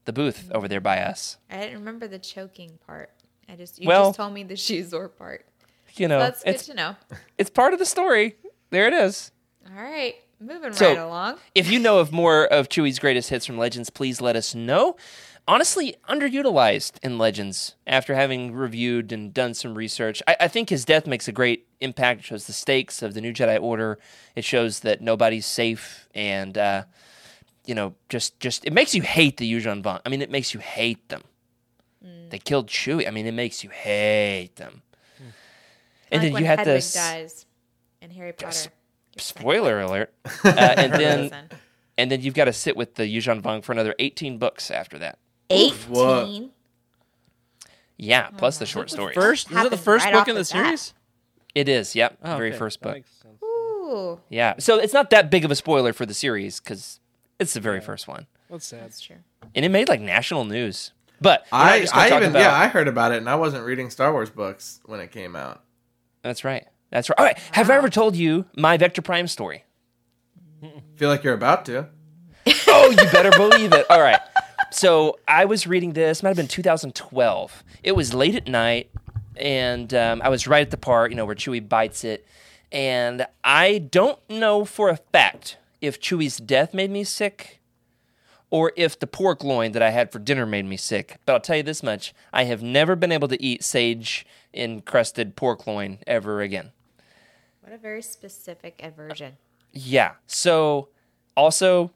the booth over there by us. I didn't remember the choking part. I just you Well- just told me the Xizor part. You know, That's good it's to know. it's part of the story. There it is. All right, moving So- right along. If you know of more of Chewie's greatest hits from Legends, please let us know. Honestly, underutilized in Legends after having reviewed and done some research. I, I think his death makes a great impact. It shows the stakes of the New Jedi Order. It shows that nobody's safe and, uh, you know, just, just it makes you hate the Yuuzhan Vong. I mean, it makes you hate them. They killed Chewie. I mean, it makes you hate them. And like then you had this dies in Harry Potter. Just spoiler alert. (laughs) Uh, and then and then you've got to sit with the Yuuzhan Vong for another 18 books after that. Whoa. Eighteen. Yeah, plus the short stories. First, is it the first right book in the the bat. series? It is, yep, Oh, very okay. first That book. makes sense. Ooh, Yeah, so it's not that big of a spoiler for the series because it's the very first one, That's sad. that's true. and it made like national news. But I I even about- yeah I heard about it and I wasn't reading Star Wars books when it came out. that's right, that's right. All right, have I ever told you my Vector Prime story? (laughs) Feel like you're about to. (laughs) oh, you better believe it. All right. So I was reading this, might have been 2012. It was late at night, and um, I was right at the part, you know, where Chewie bites it. And I don't know for a fact if Chewie's death made me sick or if the pork loin that I had for dinner made me sick. But I'll tell you this much I have never been able to eat sage encrusted pork loin ever again. What a very specific aversion. Yeah. So also,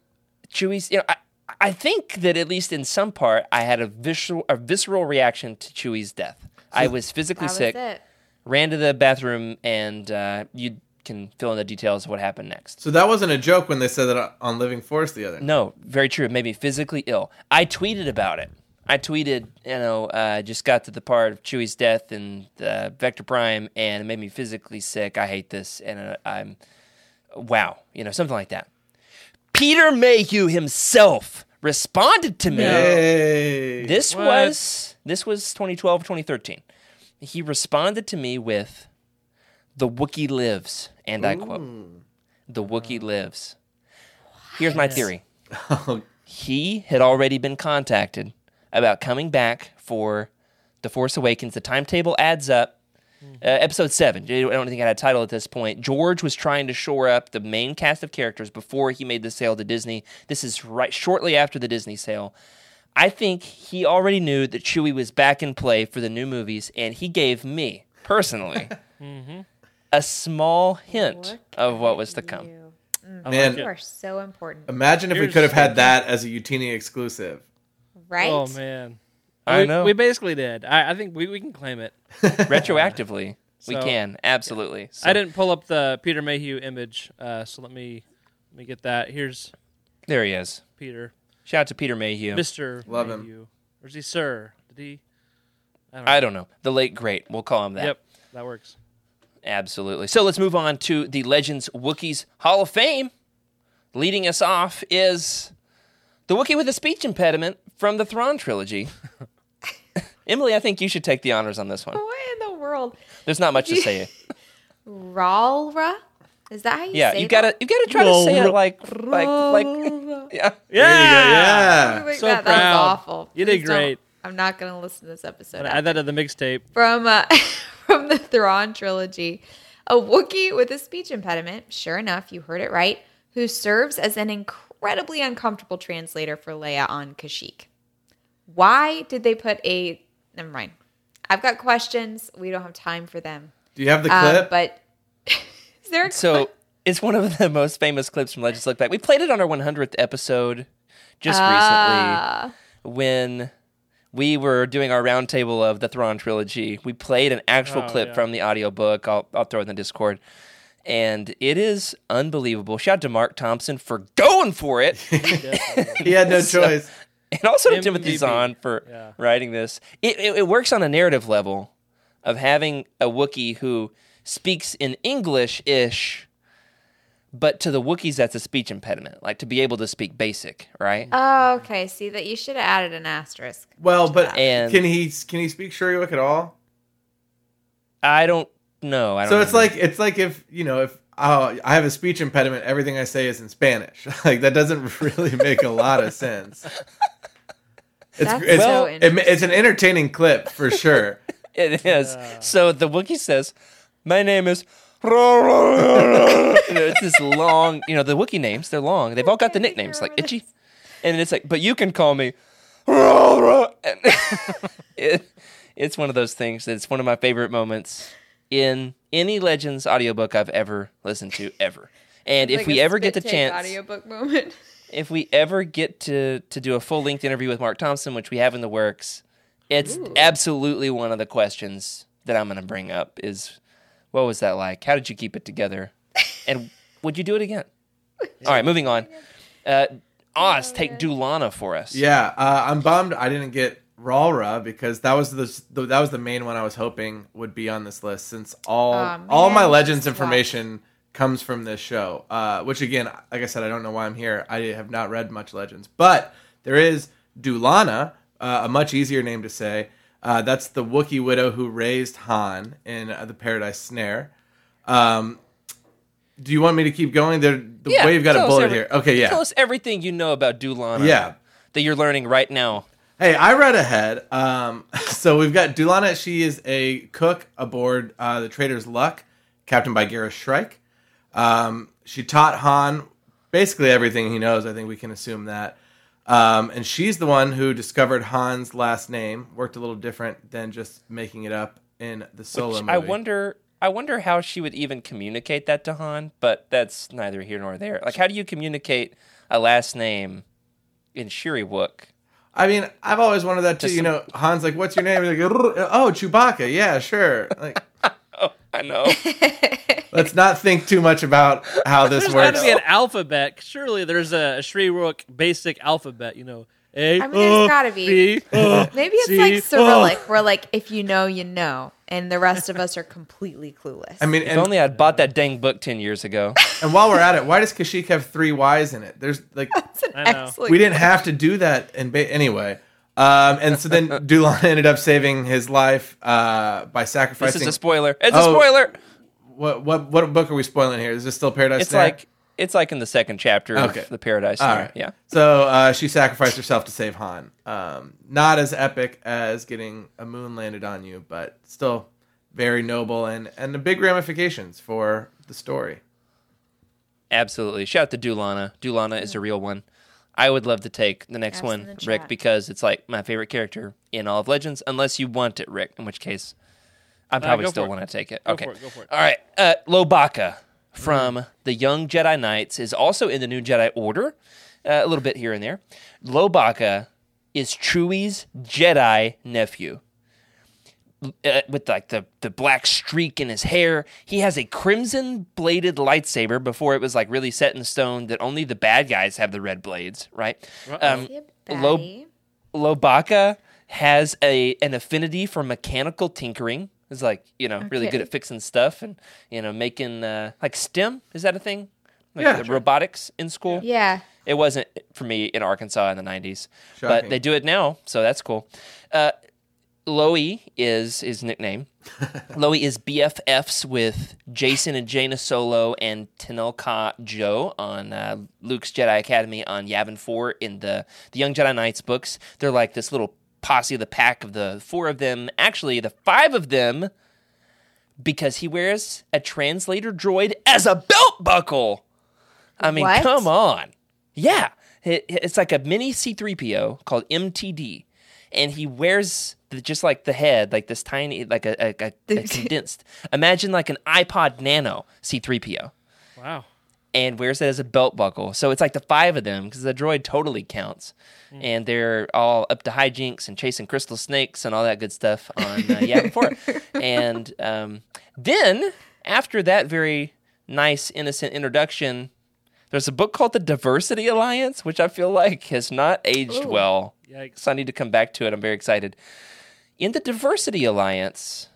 Chewie's. You know, I, I think that at least in some part, I had a visceral, a visceral reaction to Chewie's death. I was physically That was sick, it. ran to the bathroom, and uh, you can fill in the details of what happened next. So that wasn't a joke when they said that on Living Force the other. night. No, very true. It made me physically ill. I tweeted about it. I tweeted, you know, uh, just got to the part of Chewie's death and uh, Vector Prime, and it made me physically sick. I hate this, and uh, I'm, wow, you know, something like that. Peter Mayhew himself responded to me. Hey. This What? was this was 2012, 2013. He responded to me with, "The Wookiee lives," and I quote, "The Wookiee lives." Here's my theory. (laughs) he had already been contacted about coming back for The Force Awakens. The timetable adds up. Uh, episode seven. I don't think I had a title at this point. George was trying to shore up the main cast of characters before he made the sale to Disney. This is right shortly after the Disney sale. I think he already knew that Chewie was back in play for the new movies, and he gave me personally (laughs) a small hint Look of what was to come. Mm. you. Man, You are so important, imagine if we could have had that as a Utini exclusive. Right? Oh man. I we, know. We basically did. I, I think we, we can claim it. (laughs) Retroactively, we can absolutely. So, I didn't pull up the Peter Mayhew image, uh, so let me let me get that. Here's There he is. Peter, Shout out to Peter Mayhew. Mister Love him. Mayhew. Or is he Sir? Did he? I don't I don't know. The late great. We'll call him that. Yep, that works. Absolutely. So let's move on to the Legends Wookiees Hall of Fame. Leading us off is the Wookiee with a speech impediment from the Thrawn trilogy. (laughs) Emily, I think you should take the honors on this one. What in the world? There's not much to say. (laughs) Ralrra? Is that how you say it? Yeah, say you gotta you gotta try to say it like like like (laughs) yeah. Yeah. Yeah. Like So that, that proud. was awful. You did Please don't- great. I'm not going to listen to this episode. Add that to the mixtape. from uh, from the Thrawn trilogy. A Wookiee with a speech impediment, sure enough, you heard it right, who serves as an incredibly uncomfortable translator for Leia on Kashyyyk. Why did they put a never mind. I've got questions. We don't have time for them. Do you have the Um, clip? but (laughs) is there a So clip? it's one of the (laughs) most famous clips from Legends Look Back. We played it on our 100th episode just Ah. recently when we were doing our roundtable of the Thrawn trilogy. We played an actual Oh, clip yeah. from the audiobook. I'll, I'll throw it in the Discord. And it is unbelievable. Shout out to Marc Thompson for going for it. (laughs) (laughs) he had no So- choice. and also to Timothy Zahn for Yeah. writing this. It, it, it works on a narrative level of having a Wookiee who speaks in English ish, but to the Wookiees, that's a speech impediment. Like to be able to speak basic, right? Mm-hmm. Oh, okay. See that you should have added an asterisk. Well, but And- can he can he speak Shyriiwook at all? I don't know. I don't So it's know. like it's like if you know if oh, I have a speech impediment, everything I say is in Spanish. (laughs) like that doesn't (laughs) really make a lot of sense. It's That's it's, so it it's an entertaining clip for sure. (laughs) it is. So the Wookiee says, "My name is." you know, it's this long, you know, the Wookiee names, they're long. They've all got the nicknames like Itchy. And it's like, but you can call me. And it, it's one of those things It's one of my favorite moments in any Legends audiobook I've ever listened to, ever. And if we ever get the spit take chance, audiobook moment. (laughs) if we ever get to to do a full length interview with Marc Thompson, which we have in the works, it's absolutely one of the questions that I'm going to bring up is what was that like? How did you keep it together? (laughs) And would you do it again? All right, moving on. Uh, Oz, take Dewlanna for us. Yeah, uh, I'm bummed I didn't get Ralrra because that was the, that was the main one I was hoping would be on this list since all Aw, all my Legends information comes from this show. Uh, which again, like I said, I don't know why I'm here. I have not read much Legends, but there is Dewlanna, uh, a much easier name to say. Uh, that's the Wookiee widow who raised Han in uh, the Paradise Snare. Um, do you want me to keep going? There, the Yeah, way you've got a bullet every- here. Okay, yeah. Tell us everything you know about Dewlanna. Yeah. That you're learning right now. Hey, I read ahead. Um, (laughs) so we've got Dewlanna. She is a cook aboard uh, the Trader's Luck, captained by Garris Shrike. Um, she taught Han basically everything he knows. I think we can assume that. Um, and she's the one who discovered Han's last name. Worked a little different than just making it up in the solo Which movie. I wonder I wonder how she would even communicate that to Han, but that's neither here nor there. Like how do you communicate a last name in Shyriiwook. I mean, I've always wanted that too. You know, Han's like, "What's your name?" He's like, "Oh, Chewbacca." Yeah, sure. Like, (laughs) oh, I know. (laughs) let's not think too much about how this works. There's got to be an alphabet. Surely there's a, a Shyriiwook basic alphabet. You know, A. I mean, there's uh, gotta be. B, uh, Maybe it's C, like uh. Cyrillic, where like if you know, you know, and the rest of us are completely clueless. I mean, If and, only I'd bought that dang book ten years ago. (laughs) and while we're at it, why does Kashyyyk have three Y's in it? There's like, (laughs) That's an I know. excellent. we didn't have to do that. And ba- anyway, um, and so then (laughs) Dulon ended up saving his life uh, by sacrificing This sacrificing. is a spoiler. It's Oh. a spoiler. what what what book are we spoiling here? Is this still Paradise? It's Snare? like it's like in the second chapter Okay. of the Paradise. All Snare. right. Yeah. So uh, she sacrificed herself to save Han. Um, not as epic as getting a moon landed on you, but still very noble and and the big ramifications for the story. Absolutely. Shout out to Dewlanna. Dewlanna is a real one. I would love to take the next Ask one, the Rick, because it's like my favorite character in all of Legends, unless you want it, Rick, in which case I probably go still want to take it. Go okay. for it, go for it. All right. Uh, Lowbacca from the Young Jedi Knights is also in the New Jedi Order, uh, a little bit here and there. Lowbacca is Chewie's Jedi nephew. Uh, with like the, the black streak in his hair. He has a crimson bladed lightsaber before it was like really set in stone that only the bad guys have the red blades, right? Um, Yep, Lo- Batty. Lowbacca has a an affinity for mechanical tinkering. Is like you know really good at fixing stuff and you know making uh, like STEM. Is that a thing? Like Yeah, the sure. robotics in school. Yeah. It wasn't for me in Arkansas in the '90s, but they do it now, so that's cool. Uh, Lowie is his nickname. (laughs) Lowie is BFFs with Jacen and Jaina Solo and Tenelka Joe on uh, Luke's Jedi Academy on Yavin 4 in the, the Young Jedi Knights books. They're like this little posse of the pack of the four of them. Actually, the five of them because he wears a translator droid as a belt buckle. I mean, What? come on. Yeah. It- it's like a mini C3PO called MTD. And he wears the, just like the head, like this tiny, like a, a, a, a (laughs) condensed. Imagine like an iPod Nano C3PO Wow. And wears it as a belt buckle. So it's like the five of them because the droid totally counts. And they're all up to hijinks and chasing crystal snakes and all that good stuff on uh, Yavin (laughs) 4. And um, then, after that very nice, innocent introduction, there's a book called The Diversity Alliance, which I feel like has not aged Ooh. well. Yikes. So I need to come back to it. I'm very excited. In the Diversity Alliance,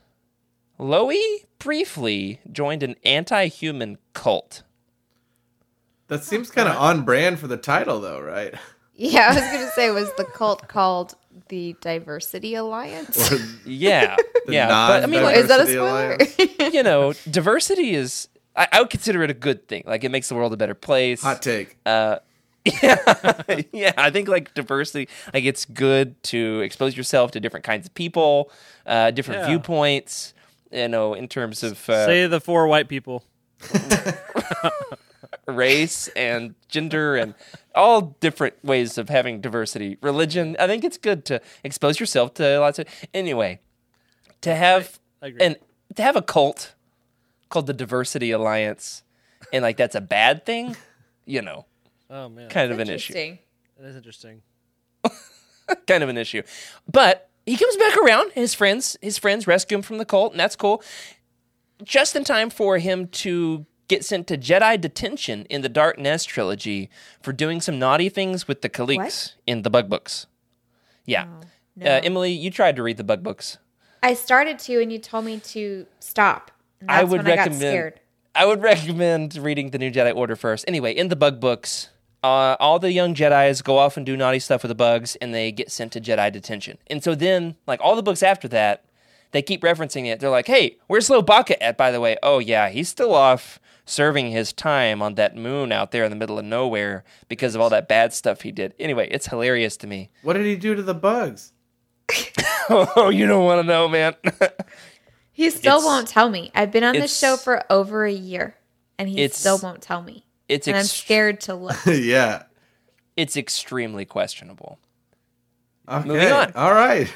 Lowie briefly joined an anti human cult. That seems kind of on brand for the title, though, right? (laughs) Yeah, I was gonna say, was the cult called the Diversity Alliance? Yeah, (laughs) The yeah. But I mean, like, Is that a spoiler? (laughs) You know, diversity is. I, I would consider it a good thing. Like, it makes the world a better place. Hot take. Uh, yeah, yeah. I think like diversity, like it's good to expose yourself to different kinds of people, uh, different Yeah. viewpoints. You know, in terms of uh, Say the four white people. Race and gender and all different ways of having diversity. Religion. I think it's good to expose yourself to lots of. Anyway, to have I and to have a cult called the Diversity Alliance, and like that's a bad thing, you know, Oh man, kind of an issue. Interesting. that is interesting. (laughs) kind of an issue. But he comes back around. His friends, his friends rescue him from the cult, and that's cool. Just in time for him to get sent to Jedi detention in the Dark Nest trilogy for doing some naughty things with the Killiks What? in the Bug books. Yeah, No. uh, Emily, you tried to read the Bug books. I started to, and you told me to stop. I would I recommend. scared. I would recommend reading the New Jedi Order first. Anyway, in the Bug books, uh, all the young Jedi's go off and do naughty stuff with the bugs, and they get sent to Jedi detention. And so then, like all the books after that, they keep referencing it. They're like, "Hey, where's Lowbacca at? By the way, oh yeah, he's still off serving his time on that moon out there in the middle of nowhere because of all that bad stuff he did." Anyway, it's hilarious to me. What did he do to the bugs? (laughs) oh, you don't want to know, man. (laughs) He still It's- won't tell me. I've been on this show for over a year, and he still won't tell me. it's And I'm scared to look. (laughs) yeah. it's extremely questionable. Okay. Moving on. All right.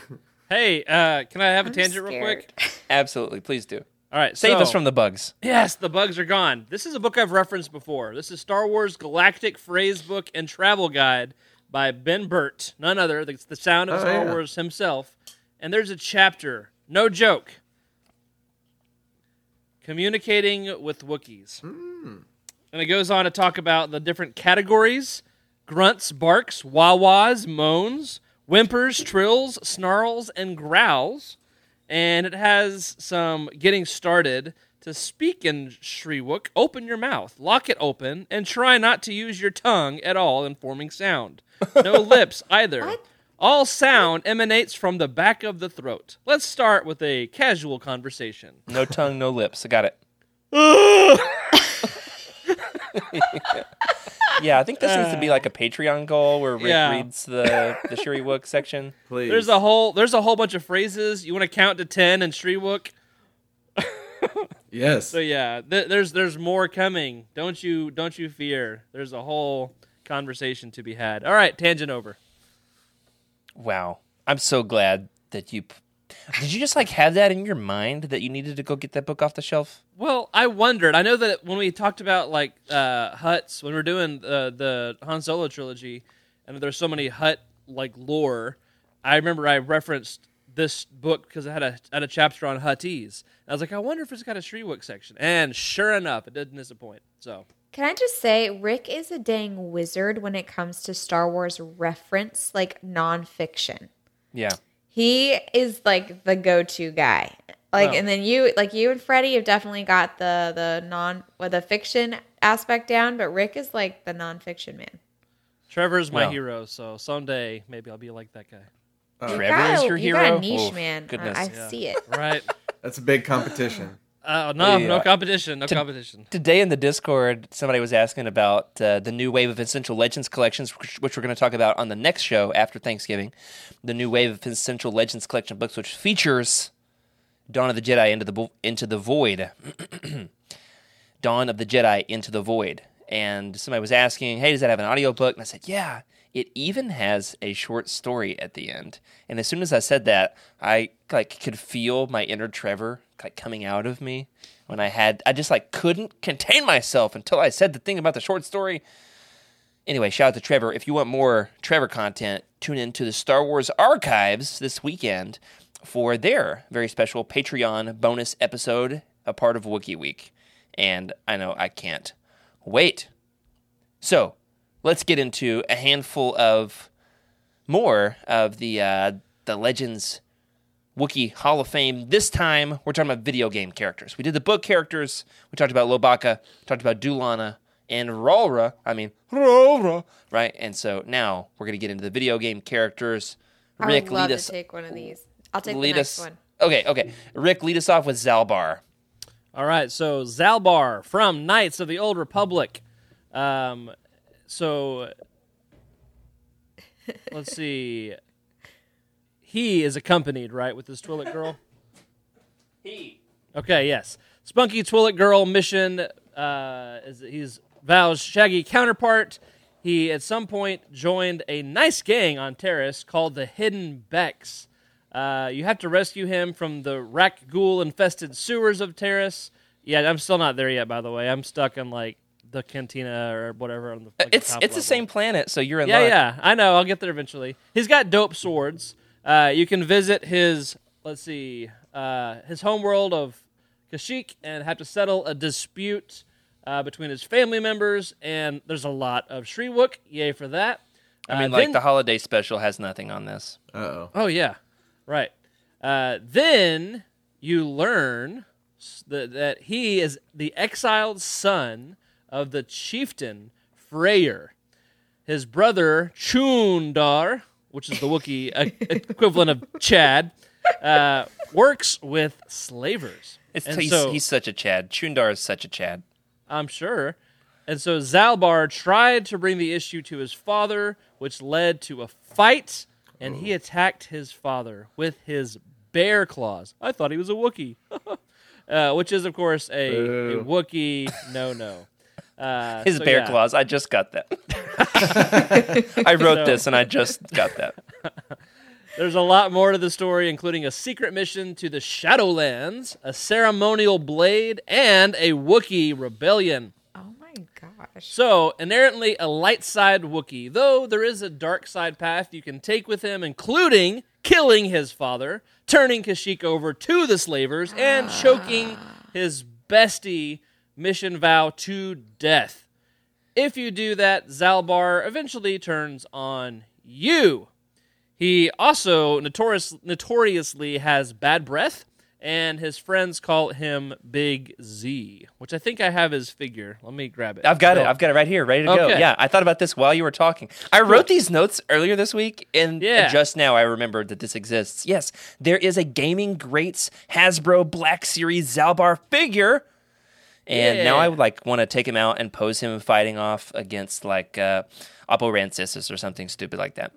Hey, uh, can I have a I'm tangent real quick? Absolutely, please do. All right, Save us from the bugs. Yes, the bugs are gone. This is a book I've referenced before. This is Star Wars Galactic Phrase Book and Travel Guide by Ben Burtt, none other. It's the sound of Oh, Star yeah. Wars himself. And there's a chapter, no joke, communicating with Wookiees. Hmm. And it goes on to talk about the different categories grunts, barks, wah-wahs, moans, whimpers, trills, snarls, and growls. And it has some getting started to speak in Shyriiwook. Open your mouth, lock it open, and try not to use your tongue at all in forming sound. No (laughs) lips either. All sound emanates from the back of the throat. Let's start with a casual conversation. No tongue, no lips. I got it. (laughs) (laughs) yeah, I think this needs to be like a uh, Patreon goal where Rick Yeah. reads the the Shyriiwook (laughs) section. Please. There's a whole there's a whole bunch of phrases. You want to count to ten in Shyriiwook? (laughs) yes. So yeah, th- there's there's more coming. Don't you don't you fear. There's a whole conversation to be had. All right, tangent over. Wow, I'm so glad that you. p- Did you just like have that in your mind that you needed to go get that book off the shelf? Well, I wondered. I know that when we talked about like uh, Hutts when we are doing uh, the Han Solo trilogy, and there's so many Hutt like lore. I remember I referenced this book because it had a had a chapter on Huttese. I was like, I wonder if it's got a Shyriiwook section, and sure enough, it didn't disappoint. So Can I just say, Rick is a dang wizard when it comes to Star Wars reference, like nonfiction. Yeah. He is like the go-to guy. Like, Wow. and then you, like you and Freddie, have definitely got the the non or the fiction aspect down, but Rick is like the nonfiction man. Trevor's my Well. hero. So someday maybe I'll be like that guy. Oh. You Trevor got is your you hero. got a niche Oh, man. I- goodness. I, Yeah. see it. Right? That's a big competition. Uh, no, Yeah. no competition. No competition. Today in the Discord, somebody was asking about uh, the new wave of Essential Legends collections, which, which we're going to talk about on the next show after Thanksgiving. The new wave of Essential Legends collection books, which features Dawn of the Jedi into the into the Void. (clears throat) Dawn of the Jedi into the Void. And somebody was asking, "Hey, does that have an audiobook?" And I said, "Yeah." It even has a short story at the end. And as soon as I said that, I like could feel my inner Trevor like coming out of me when I had I just like couldn't contain myself until I said the thing about the short story. Anyway, shout out to Trevor. If you want more Trevor content, tune in to the Star Wars Archives this weekend for their very special Patreon bonus episode, a part of Wookiee Week. And I know I can't wait. So, let's get into a handful of more of the uh, the Legends Wookiee Hall of Fame. This time, we're talking about video game characters. We did the book characters. We talked about Lowbacca, talked about Dewlanna, and Ralrra. I mean, Ralrra, right? And so now we're going to get into the video game characters. I Rick, would love lead to us. take one of these. I'll take lead the next us. one. Okay, okay. Rick, lead us off with Zaalbar. All right, so Zaalbar from Knights of the Old Republic. Um, so let's see. He is accompanied, right, with this Twi'lek girl. (laughs) He. Okay, yes. Spunky Twi'lek Girl mission. Uh, is he's Vao's shaggy counterpart. He at some point joined a nice gang on Taris called the Hidden Beks. Uh, you have to rescue him from the Rak Ghoul infested sewers of Taris. Yeah, I'm still not there yet. By the way, I'm stuck in like the cantina or whatever on the. like, the It's top it's the same planet, so you're in Yeah, luck. yeah, I know. I'll get there eventually. He's got dope swords. Uh, you can visit his, let's see, uh, his homeworld of Kashyyyk and have to settle a dispute uh, between his family members. And there's a lot of Shyriiwook. Yay for that. I mean, Uh, like then- the holiday special has nothing on this. Uh oh. Oh yeah, right. Uh, then you learn that, that he is the exiled son of the chieftain Freyyr. His brother Chuundar, which is the Wookiee equivalent of Chad, uh, works with slavers. It's And he's, so- he's such a Chad. Chuundar is such a Chad. I'm sure. And so Zalbar tried to bring the issue to his father, which led to a fight, and he attacked his father with his bear claws. I thought he was a Wookiee, (laughs) uh, which is, of course, a, a Wookiee no no. Uh, His so, bear yeah. claws. I just got that. (laughs) (laughs) I wrote So- this and I just got that. (laughs) There's a lot more to the story, including a secret mission to the Shadowlands, a ceremonial blade, and a Wookiee rebellion. Oh my gosh. gosh. So, inherently a light side Wookiee, though there is a dark side path you can take with him, including killing his father, turning Kashyyyk over to the slavers, and choking his bestie Mission Vao to death. If you do that, Zaalbar eventually turns on you. He also notorious, notoriously has bad breath, and his friends call him Big Z, which I think I have his figure. Let me grab it. I've got it. I've got it right here, ready to go. Yeah, I thought about this while you were talking. I wrote these notes earlier this week, and Yeah. just now I remembered that this exists. Yes, there is a Gaming Greats Hasbro Black Series Zaalbar figure, and now I would like want to take him out and pose him fighting off against like uh, Oppo Rancisis or something stupid like that.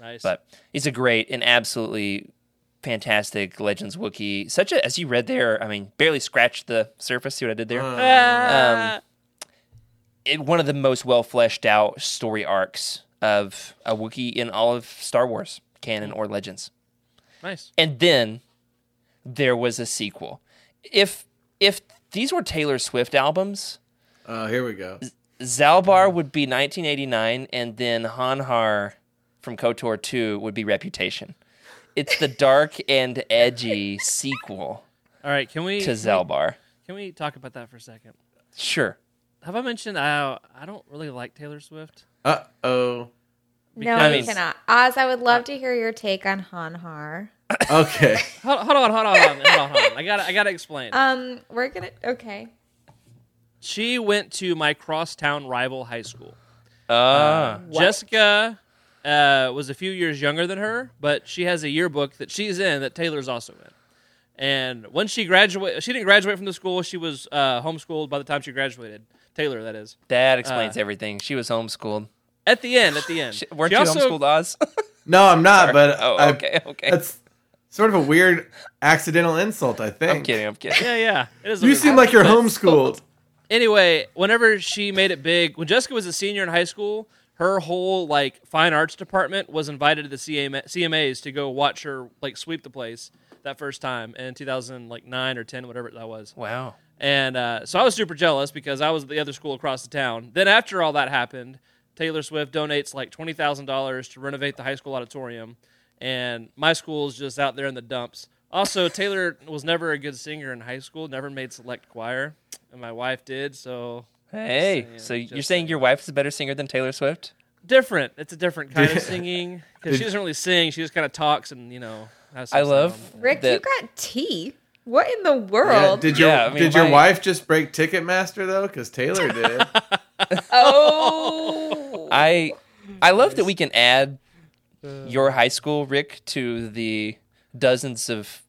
Nice. But he's a great and absolutely fantastic Legends Wookiee. Such a, as you read there, I mean, barely scratched the surface. See what I did there? Ah. it, one of the most well fleshed out story arcs of a Wookiee in all of Star Wars canon or Legends. nice. And then there was a sequel. If if these were Taylor Swift albums, Oh, here we go. Zaalbar would be 1989, and then Hanharr from KOTOR 2 would be Reputation. It's the dark and edgy sequel All right, can we to can we- Zaalbar. Can we talk about that for a second? Sure. Have I mentioned I I don't really like Taylor Swift? Uh oh. No, I you mean- cannot. Oz, I would love to hear your take on Hanharr. Okay. (laughs) Hold, hold on, hold on, hold on, hold on, hold on. I got I got to explain. Um, we're gonna okay. she went to my crosstown rival high school. Ah. Jessica uh, was a few years younger than her, but she has a yearbook that she's in that Taylor's also in. And when she graduated, she didn't graduate from the school. She was uh, homeschooled by the time she graduated. Taylor, that is. that explains Uh, everything. She was homeschooled. At the end, at the end. She, weren't She you also- homeschooled, Oz? No, I'm not. But oh, I- okay, okay. That's sort of a weird accidental insult. I think. I'm kidding. I'm kidding. Yeah, yeah. It is a You weird- seem like you're homeschooled. anyway, whenever she made it big, when Jessica was a senior in high school, her whole like fine arts department was invited to the CMA, CMAs to go watch her like sweep the place that first time in 2009 or 10, whatever that was. Wow. And uh, so I was super jealous because I was at the other school across the town. Then after all that happened, Taylor Swift donates like twenty thousand dollars to renovate the high school auditorium, and my school is just out there in the dumps. Also, Taylor was never a good singer in high school. Never made select choir, and my wife did. So Hey, saying, so you're saying saying. your wife is a better singer than Taylor Swift? different. It's a different kind of singing because she doesn't really sing. She just kind of talks and you know. Has some I love sound. Rick, that- you got tea. What in the Yeah, world? did your Yeah, I mean, did your my- wife just break Ticketmaster though? Because Taylor did. (laughs) oh, I I love that we can add Uh, your high school, Rick, to the dozens of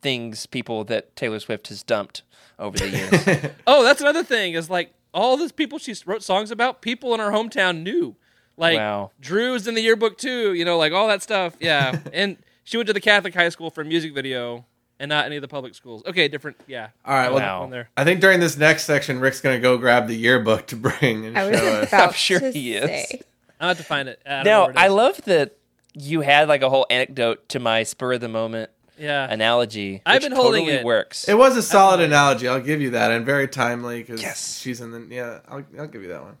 things, people that Taylor Swift has dumped over the years. (laughs) Oh, that's another thing. Is like all these people she wrote songs about. People in her hometown knew. Like Wow. Drew's in the yearbook too. You know, like all that stuff. Yeah, (laughs) and she went to the Catholic high school for a music video, and not any of the public schools. Okay, different. Yeah. All right, well, Wow. There. I think during this next section, Rick's gonna go grab the yearbook to bring and I show us. I'm sure to he is. say. I have to find it. I now, it I love that you had like a whole anecdote to my spur of the moment Yeah. analogy. I've which been holding totally it. works. It was a solid analogy. I'll give you that, and very timely because Yes. she's in the. Yeah, I'll, I'll give you that one.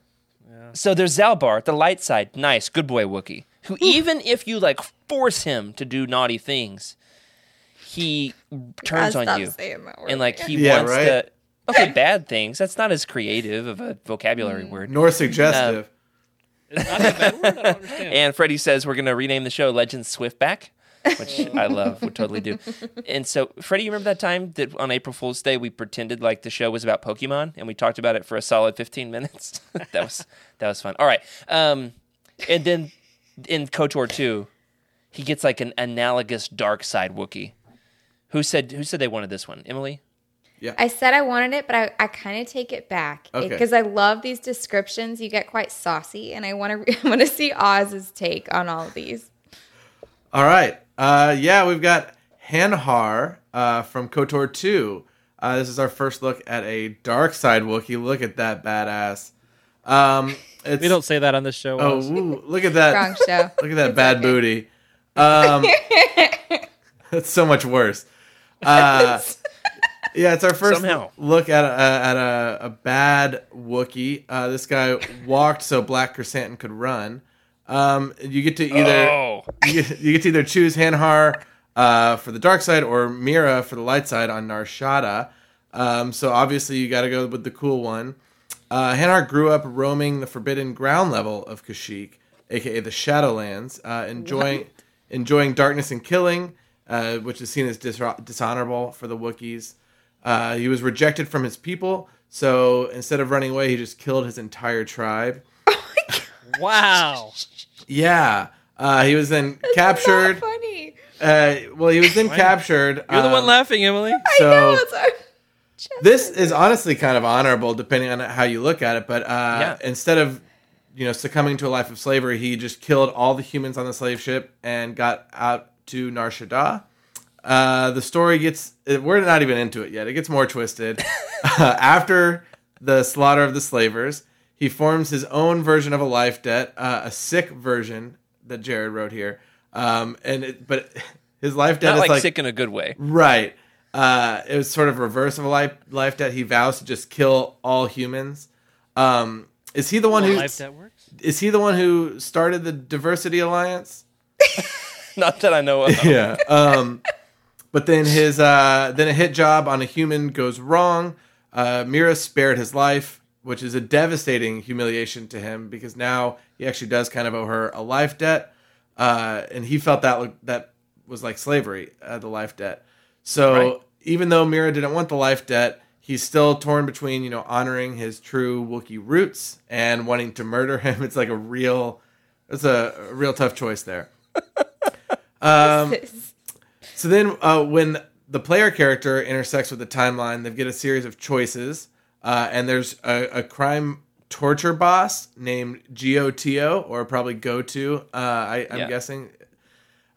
So there's Zaalbar, the light side, nice, good boy Wookiee, who even if you like force him to do naughty things, he turns Gotta on you, saying that word. and like he Yeah, wants right. to. Okay, bad things. That's not as creative of a vocabulary word. Nor suggestive. Um, It's not that bad word. I don't understand. And Freddie says we're going to rename the show Legends Swiftback, which I love, would totally do. And so, Freddie, you remember that time that on April Fool's Day we pretended like the show was about Pokemon and we talked about it for a solid 15 minutes? (laughs) that was that was fun. All right. Um, and then in KOTOR 2, he gets like an analogous dark side Wookiee. Who said who said they wanted this one? Emily? I said I wanted it, but I, I kind of take it back Okay. because I love these descriptions. You get quite saucy, and I want to (laughs) I want to see Oz's take on all of these. All right. Uh, yeah, we've got Hanharr uh, from KOTOR 2. Uh, this is our first look at a dark side Wookiee. Look at that badass. Um, (laughs) it's, we don't say that on this show. Oh, ooh, look at that. Wrong show. (laughs) Look at that bad booty. Um, that's so much worse. Uh, Yeah, it's our first Somehow. look at a, at a, a bad Wookiee. Uh, this guy walked so Black Krrsantan could run. Um, you get to either Oh. you, get, you get to either choose Hanharr uh, for the dark side or Mira for the light side on Nar Shaddaa. Um, so obviously you got to go with the cool one. Uh, Hanharr grew up roaming the forbidden ground level of Kashyyyk, aka the Shadowlands, uh, enjoying enjoying darkness and killing, uh, which is seen as dis- dishonorable for the Wookiees. Uh, he was rejected from his people, so instead of running away, he just killed his entire tribe. (laughs) Oh my god! Wow. Yeah, uh, he was then captured. funny. Uh, well, he was then captured. You're the one um, laughing, Emily. So It's our- this is honestly kind of honorable, depending on how you look at it. But uh, Yeah. instead of you know succumbing to a life of slavery, he just killed all the humans on the slave ship and got out to Nar Shaddaa. Uh, the story gets we're not even into it yet. It gets more twisted. (laughs) uh, after the slaughter of the slavers, he forms his own version of a life debt, uh, a sick version that Jared wrote here. Um, and it, but his life debt Not is like, like sick in a good way. Right. Uh, it was sort of reverse of a life life debt. He vows to just kill all humans. Um, is he the one who Life that works. is he the one who started the Diversity Alliance? (laughs) Not that I know of. (laughs) Yeah. Um, but then his uh, then a hit job on a human goes wrong. Uh, Mira spared his life, which is a devastating humiliation to him because now he actually does kind of owe her a life debt, uh, and he felt that that was like slavery, uh, the life debt. So Right. even though Mira didn't want the life debt, he's still torn between you know honoring his true Wookiee roots and wanting to murder him. (laughs) It's like a real, it's a, a real tough choice there. Um, so then, uh, when the player character intersects with the timeline, they get a series of choices, uh, and there's a, a crime torture boss named Gotio, or probably Goto. Uh, I, I'm Yeah. guessing.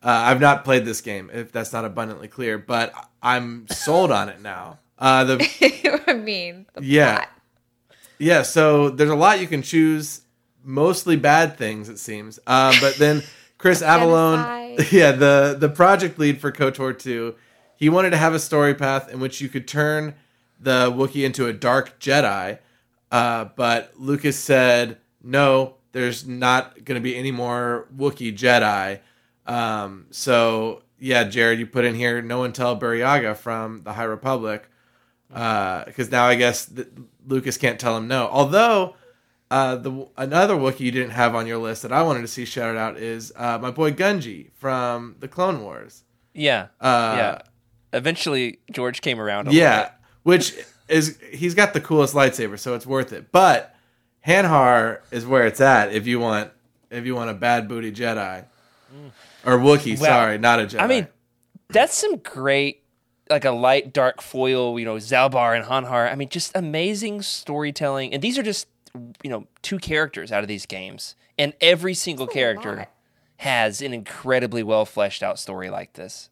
Uh, I've not played this game, if that's not abundantly clear, but I'm sold on it now. Uh, the (laughs) I mean, the Yeah. plot. yeah, so there's a lot you can choose, mostly bad things it seems. Um, but then Chris Avellone, Yeah, the the project lead for KOTOR 2, he wanted to have a story path in which you could turn the Wookiee into a dark Jedi. Uh, but Lucas said, no, there's not going to be any more Wookiee Jedi. Um, so yeah, Jared, you put in here no one tell Burryaga from the High Republic because now I guess Lucas can't tell him no. Although uh, the another Wookiee you didn't have on your list that I wanted to see shouted out is uh, my boy Gungi from the Clone Wars. Yeah. Uh, yeah. Eventually, George came around. Yeah, which is he's got the coolest lightsaber, so it's worth it. But Hanharr is where it's at if you want if you want a bad booty Jedi or Wookiee. Well, sorry, not a Jedi. I mean, that's some great, like a light dark foil. You know, Zaalbar and Hanharr. I mean, just amazing storytelling. And these are just you know two characters out of these games, and every single character lot. has an incredibly well fleshed out story like this.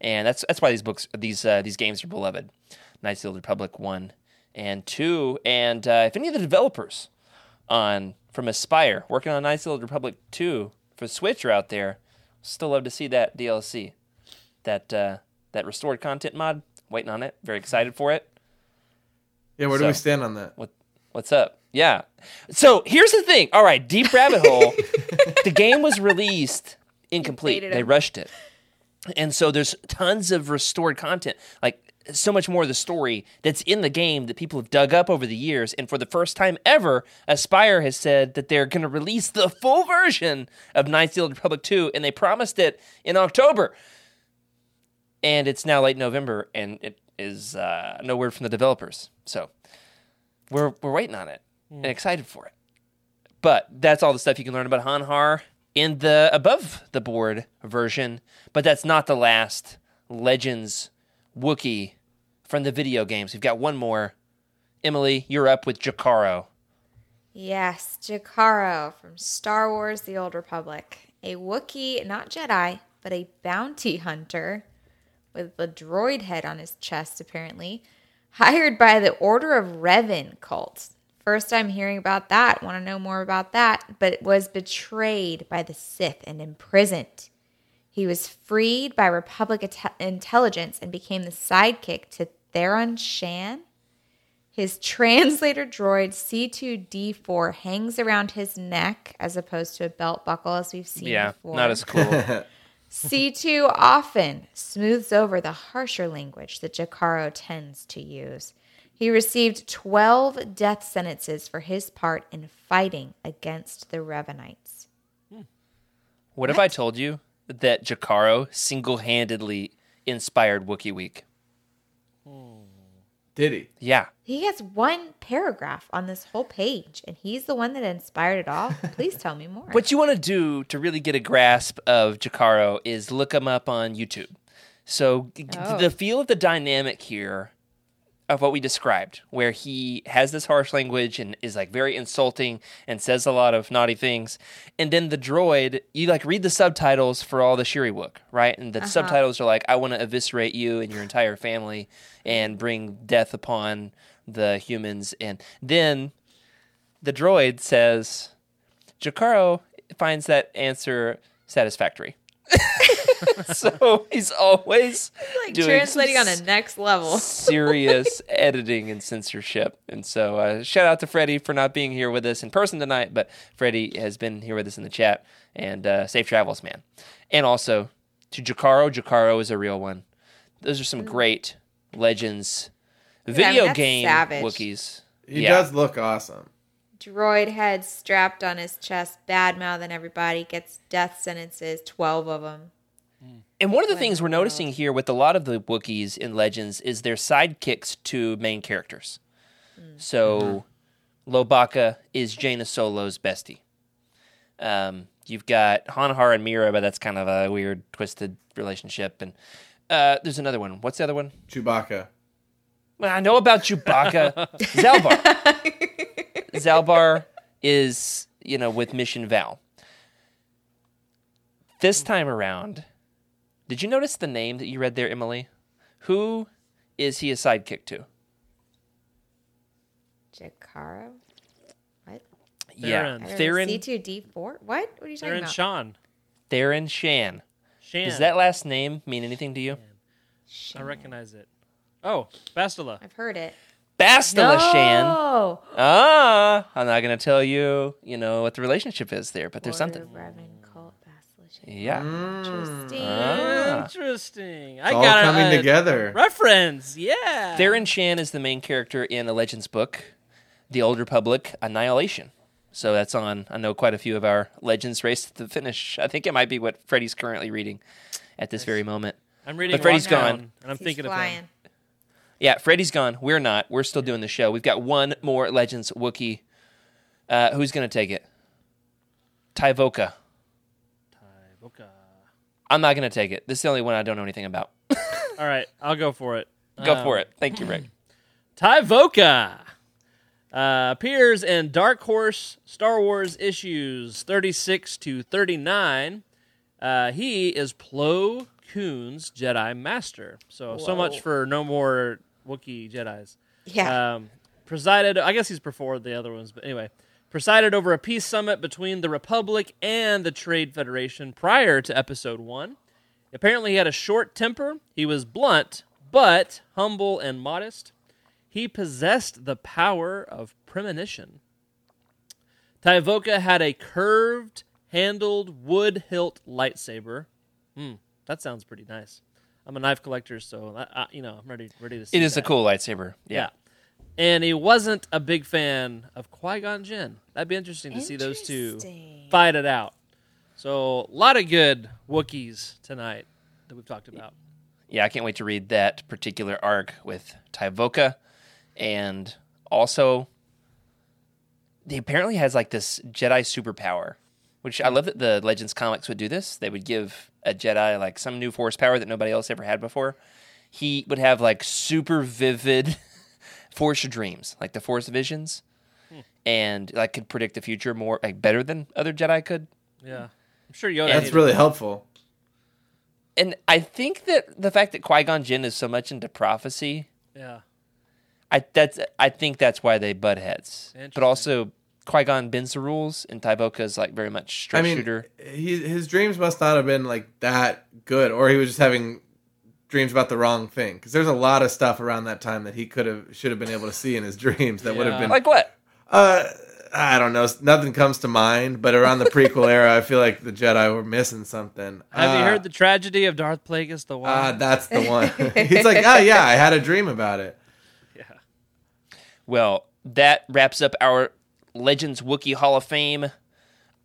And that's that's why these books, these uh, these games are beloved. Knights of the Old Republic one and two, and uh, if any of the developers on from Aspyr working on Knights of the Old Republic two for Switch are out there, still love to see that DLC, that uh, that restored content mod. Waiting on it, very excited for it. yeah. Where do we stand on that? What what's up? Yeah. So here's the thing. All right, Deep Rabbit Hole. (laughs) the game was released incomplete. They it. rushed it. And so there's tons of restored content, like so much more of the story that's in the game that people have dug up over the years. And for the first time ever, Aspyr has said that they're going to release the full version of Knights of the Old Republic 2, and they promised it in October. And it's now late November, and it is uh, no word from the developers. So we're we're waiting on it and excited for it. But that's all the stuff you can learn about Hanharr in the above the board version. But that's not the last Legends Wookiee from the video games. We've got one more. Emily, you're up with Jakarro. Yes, Jakarro from Star Wars The Old Republic. A Wookiee, not Jedi, but a bounty hunter with a droid head on his chest, apparently, hired by the Order of Revan cult. First time hearing about that. Want to know more about that? But was betrayed by the Sith and imprisoned. He was freed by Republic inte- intelligence and became the sidekick to Theron Shan. His (laughs) translator droid C2D4 hangs around his neck as opposed to a belt buckle, as we've seen Yeah, before. not as cool. (laughs) C2 (laughs) often smooths over the harsher language that Jakarro tends to use. He received 12 death sentences for his part in fighting against the Revanites. Hmm. what if I told you that Jakarro single handedly inspired Wookiee Week? Did he? Yeah. He has one paragraph on this whole page, and he's the one that inspired it all. Please tell me more. (laughs) What you want to do to really get a grasp of Jakarro is look him up on YouTube. So g- g- Oh. the feel of the dynamic here of what we described, where he has this harsh language and is like very insulting and says a lot of naughty things, and then the droid, you like read the subtitles for all the Shiri Shyriiwook, right? And the uh-huh. subtitles are like, "I want to eviscerate you and your entire family and bring death upon the humans," and then the droid says, Jakarro finds that answer satisfactory. (laughs) (laughs) so he's always like doing translating on some a next level. (laughs) serious editing and censorship. And so, uh, shout out to Freddie for not being here with us in person tonight, but Freddie has been here with us in the chat. And uh, safe travels, man. And also to Jakarro. Jakarro is a real one. Those are some great legends, I mean, video game savage. Wookiees. He Yeah. does look awesome. Droid head strapped on his chest, bad mouthing everybody, gets death sentences, 12 of them. And one of the things we're noticing here with a lot of the Wookiees in Legends is they're sidekicks to main characters. So Lowbacca is Jaina Solo's bestie. Um, you've got Hanharr and Mira, but that's kind of a weird, twisted relationship. And uh, there's another one. What's the other one? Chewbacca. Well, I know about Chewbacca. (laughs) Zaalbar. Zaalbar is, you know, with Mission Vao. This time around, did you notice the name that you read there, Emily? Who is he a sidekick to? Jakarro? What? Yeah, Theron. I don't know, Theron, C2D4? What? What are you talking Theron about? Sean. Theron Shan. Shan. Does that last name mean anything to you? I recognize it. Oh, Bastila. I've heard it. Bastila Shan. Oh, Ah, I'm not going to tell you, you know, what the relationship is there, but there's something. Reverend Cult Basilishan. Yeah. Interesting. Ah. Interesting. I It's all got a- coming a together. Reference. Yeah. Theron Shan is the main character in a Legends book, The Old Republic Annihilation. So that's on, I know, quite a few of our Legends race to the finish. I think it might be what Freddie's currently reading at this very moment. I'm reading But Freddie's Lockdown, gone. and I'm He's thinking of him. flying. Yeah, Freddie's gone. We're not. We're still doing the show. We've got one more Legends Wookiee. Uh, who's going to take it? Tyvokka. Okay. I'm not going to take it. This is the only one I don't know anything about. (laughs) All right, I'll go for it. Go Um, for it. Thank you, Rick. (clears throat) Tyvokka uh, appears in Dark Horse Star Wars issues 36 to 39. Uh, he is Plo Koon's Jedi Master. So, so much for no more Wookiee Jedis. Yeah. Um, presided, I guess he's before the other ones, but anyway, presided over a peace summit between the Republic and the Trade Federation prior to Episode 1. Apparently, he had a short temper. He was blunt, but humble and modest. He possessed the power of premonition. Tyvokka had a curved handled wood hilt lightsaber. Hmm, that sounds pretty nice. I'm a knife collector, so I, I, you know I'm ready ready to see It is a cool lightsaber. Yeah. Yeah. And he wasn't a big fan of Qui Gon Jinn. That'd be interesting to see those two fight it out. So, a lot of good Wookiees tonight that we've talked about. Yeah, I can't wait to read that particular arc with Tyvokka. And also, he apparently has like this Jedi superpower, which I love that the Legends comics would do this. They would give a Jedi like some new force power that nobody else ever had before. He would have like super vivid force dreams, like the force visions, hmm. and like could predict the future more like better than other Jedi could. Yeah. I'm sure Yoda. That's really it. helpful. And I think that the fact that Qui Gon Jinn is so much into prophecy Yeah. I that's I think that's why they butt heads. But also Qui Gon bends the rules, and Tyvokka is like very much straight I mean, shooter. he, his dreams must not have been like that good, or he was just having dreams about the wrong thing because there's a lot of stuff around that time that he could have should have been able to see in his (laughs) dreams that would have been Like what? uh I don't know nothing comes to mind but around the prequel era I feel like the Jedi were missing something. Have you Uh, heard the tragedy of Darth Plagueis the Uh, Wise? that's the one. (laughs) (laughs) He's like, oh yeah, I had a dream about it. yeah. Well, that wraps up our Legends Wookiee Hall of Fame.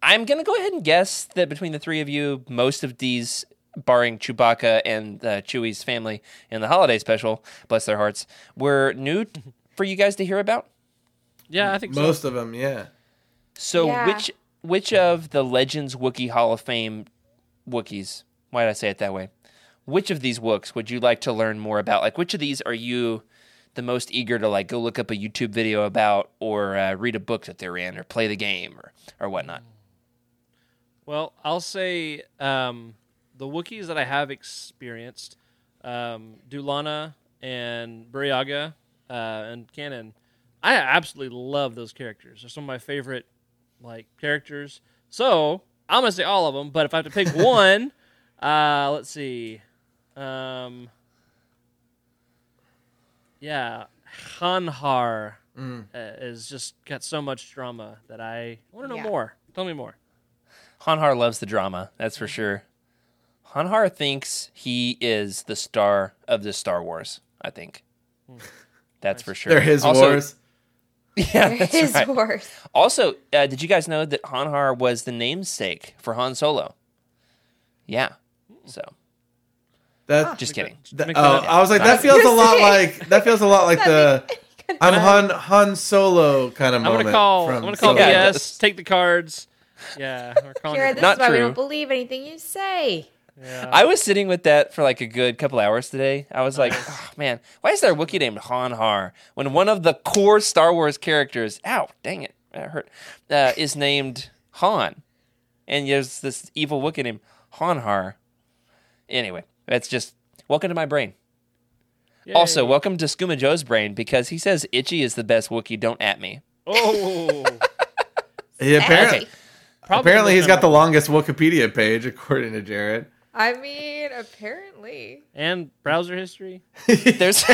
I'm going to go ahead and guess that between the three of you, most of these, barring Chewbacca and uh, Chewie's family in the holiday special, bless their hearts, were new t- for you guys to hear about. Yeah, I think so. Most of them, yeah. So, Yeah. which which of the Legends Wookiee Hall of Fame Wookiees? Why did I say it that way? Which of these Wooks would you like to learn more about? Like, which of these are you the most eager to like go look up a YouTube video about, or uh, read a book that they're in, or play the game, or or whatnot? Well, I'll say um, the Wookiees that I have experienced, um, Dewlanna and Burryaga uh, and Canon, I absolutely love those characters. They're some of my favorite like characters. So I'm gonna say all of them, but if I have to pick (laughs) one, uh, let's see. Um, yeah, Hanharr uh, has just got so much drama that I want to know Yeah. more. Tell me more. Hanharr loves the drama, that's for sure. Hanharr thinks he is the star of the Star Wars. I think hmm. that's for sure. They're his Also- wars. (laughs) Yeah, that's His right. wars. Also, uh, did you guys know that Hanharr was the namesake for Han Solo? Yeah. Hmm. So, That, ah. just kidding. that- oh, that. I was like, that feels a lot like (laughs) that feels a lot like the I'm. Han Han Solo kind of I'm moment. gonna call. I'm gonna call Solo. Yeah, BS. Take the cards. Yeah, we're calling Jared, it. this Not is why we don't believe anything you say. Yeah. I was sitting with that for like a good couple hours today. I was like, oh, man, why is there a Wookiee named Han Har when one of the core Star Wars characters, ow, dang it, that hurt, uh, is named Han? And there's this evil Wookiee named Han Har. Anyway, that's just welcome to my brain. Yay. Also, welcome to Skooma Joe's brain because he says Itchy is the best Wookiee. Don't at me. oh, He apparently, Okay. apparently he's got the longest Wikipedia page according to Jared. I mean, apparently. and browser history. (laughs) There's (laughs)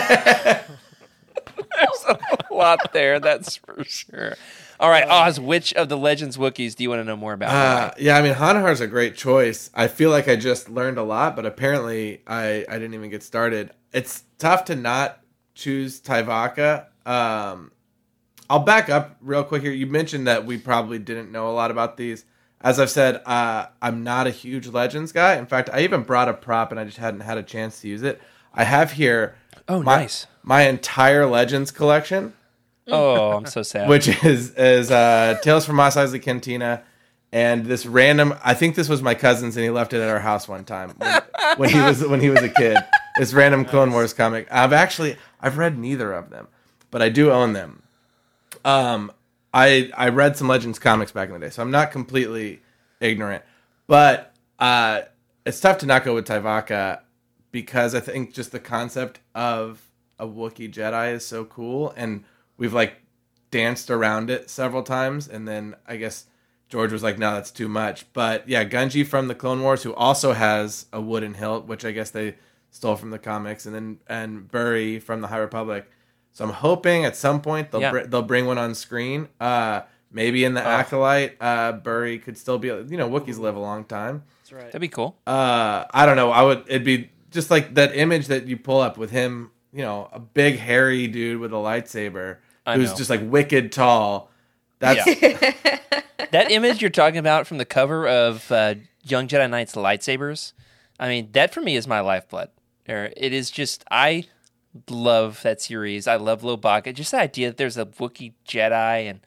there's a lot there, that's for sure. All right, Oz, which of the Legends Wookiees do you want to know more about? Uh, yeah, I mean Hanharr's a great choice. I feel like I just learned a lot, but apparently I I didn't even get started. It's tough to not choose Tyvokka. Um, I'll back up real quick here. You mentioned that we probably didn't know a lot about these. As I've said, uh, I'm not a huge Legends guy. In fact, I even brought a prop and I just hadn't had a chance to use it. I have here. Oh, my, nice. My entire Legends collection oh, I'm so (laughs) sad. which is is uh, Tales from Mos Eisley Cantina, and this random. I think this was my cousin's, and he left it at our house one time when, when he was when he was a kid. (laughs) This random Clone Wars comic. I've actually I've read neither of them, but I do own them. Um, I I read some Legends comics back in the day, so I'm not completely ignorant, but uh, it's tough to not go with Tyvokka because I think just the concept of a Wookiee Jedi is so cool, and we've like danced around it several times, and then I guess George was like, "No, that's too much." But yeah, Gungi from the Clone Wars, who also has a wooden hilt, which I guess they stole from the comics, and then and Burry from the High Republic. So I'm hoping at some point they'll Yeah. br- they'll bring one on screen. Uh, maybe in the acolyte, uh, Burry could still be. You know, Wookiees live a long time That's right. That'd be cool. uh I don't know. I would it'd be just like that image that you pull up with him, you know, a big hairy dude with a lightsaber I who's know. just like wicked tall. That's (laughs) that image you're talking about from the cover of uh, Young Jedi Knight's lightsabers, I mean, that for me is my lifeblood. It is just, I love that series. I love Lowbacca. Just the idea that there's a Wookiee Jedi and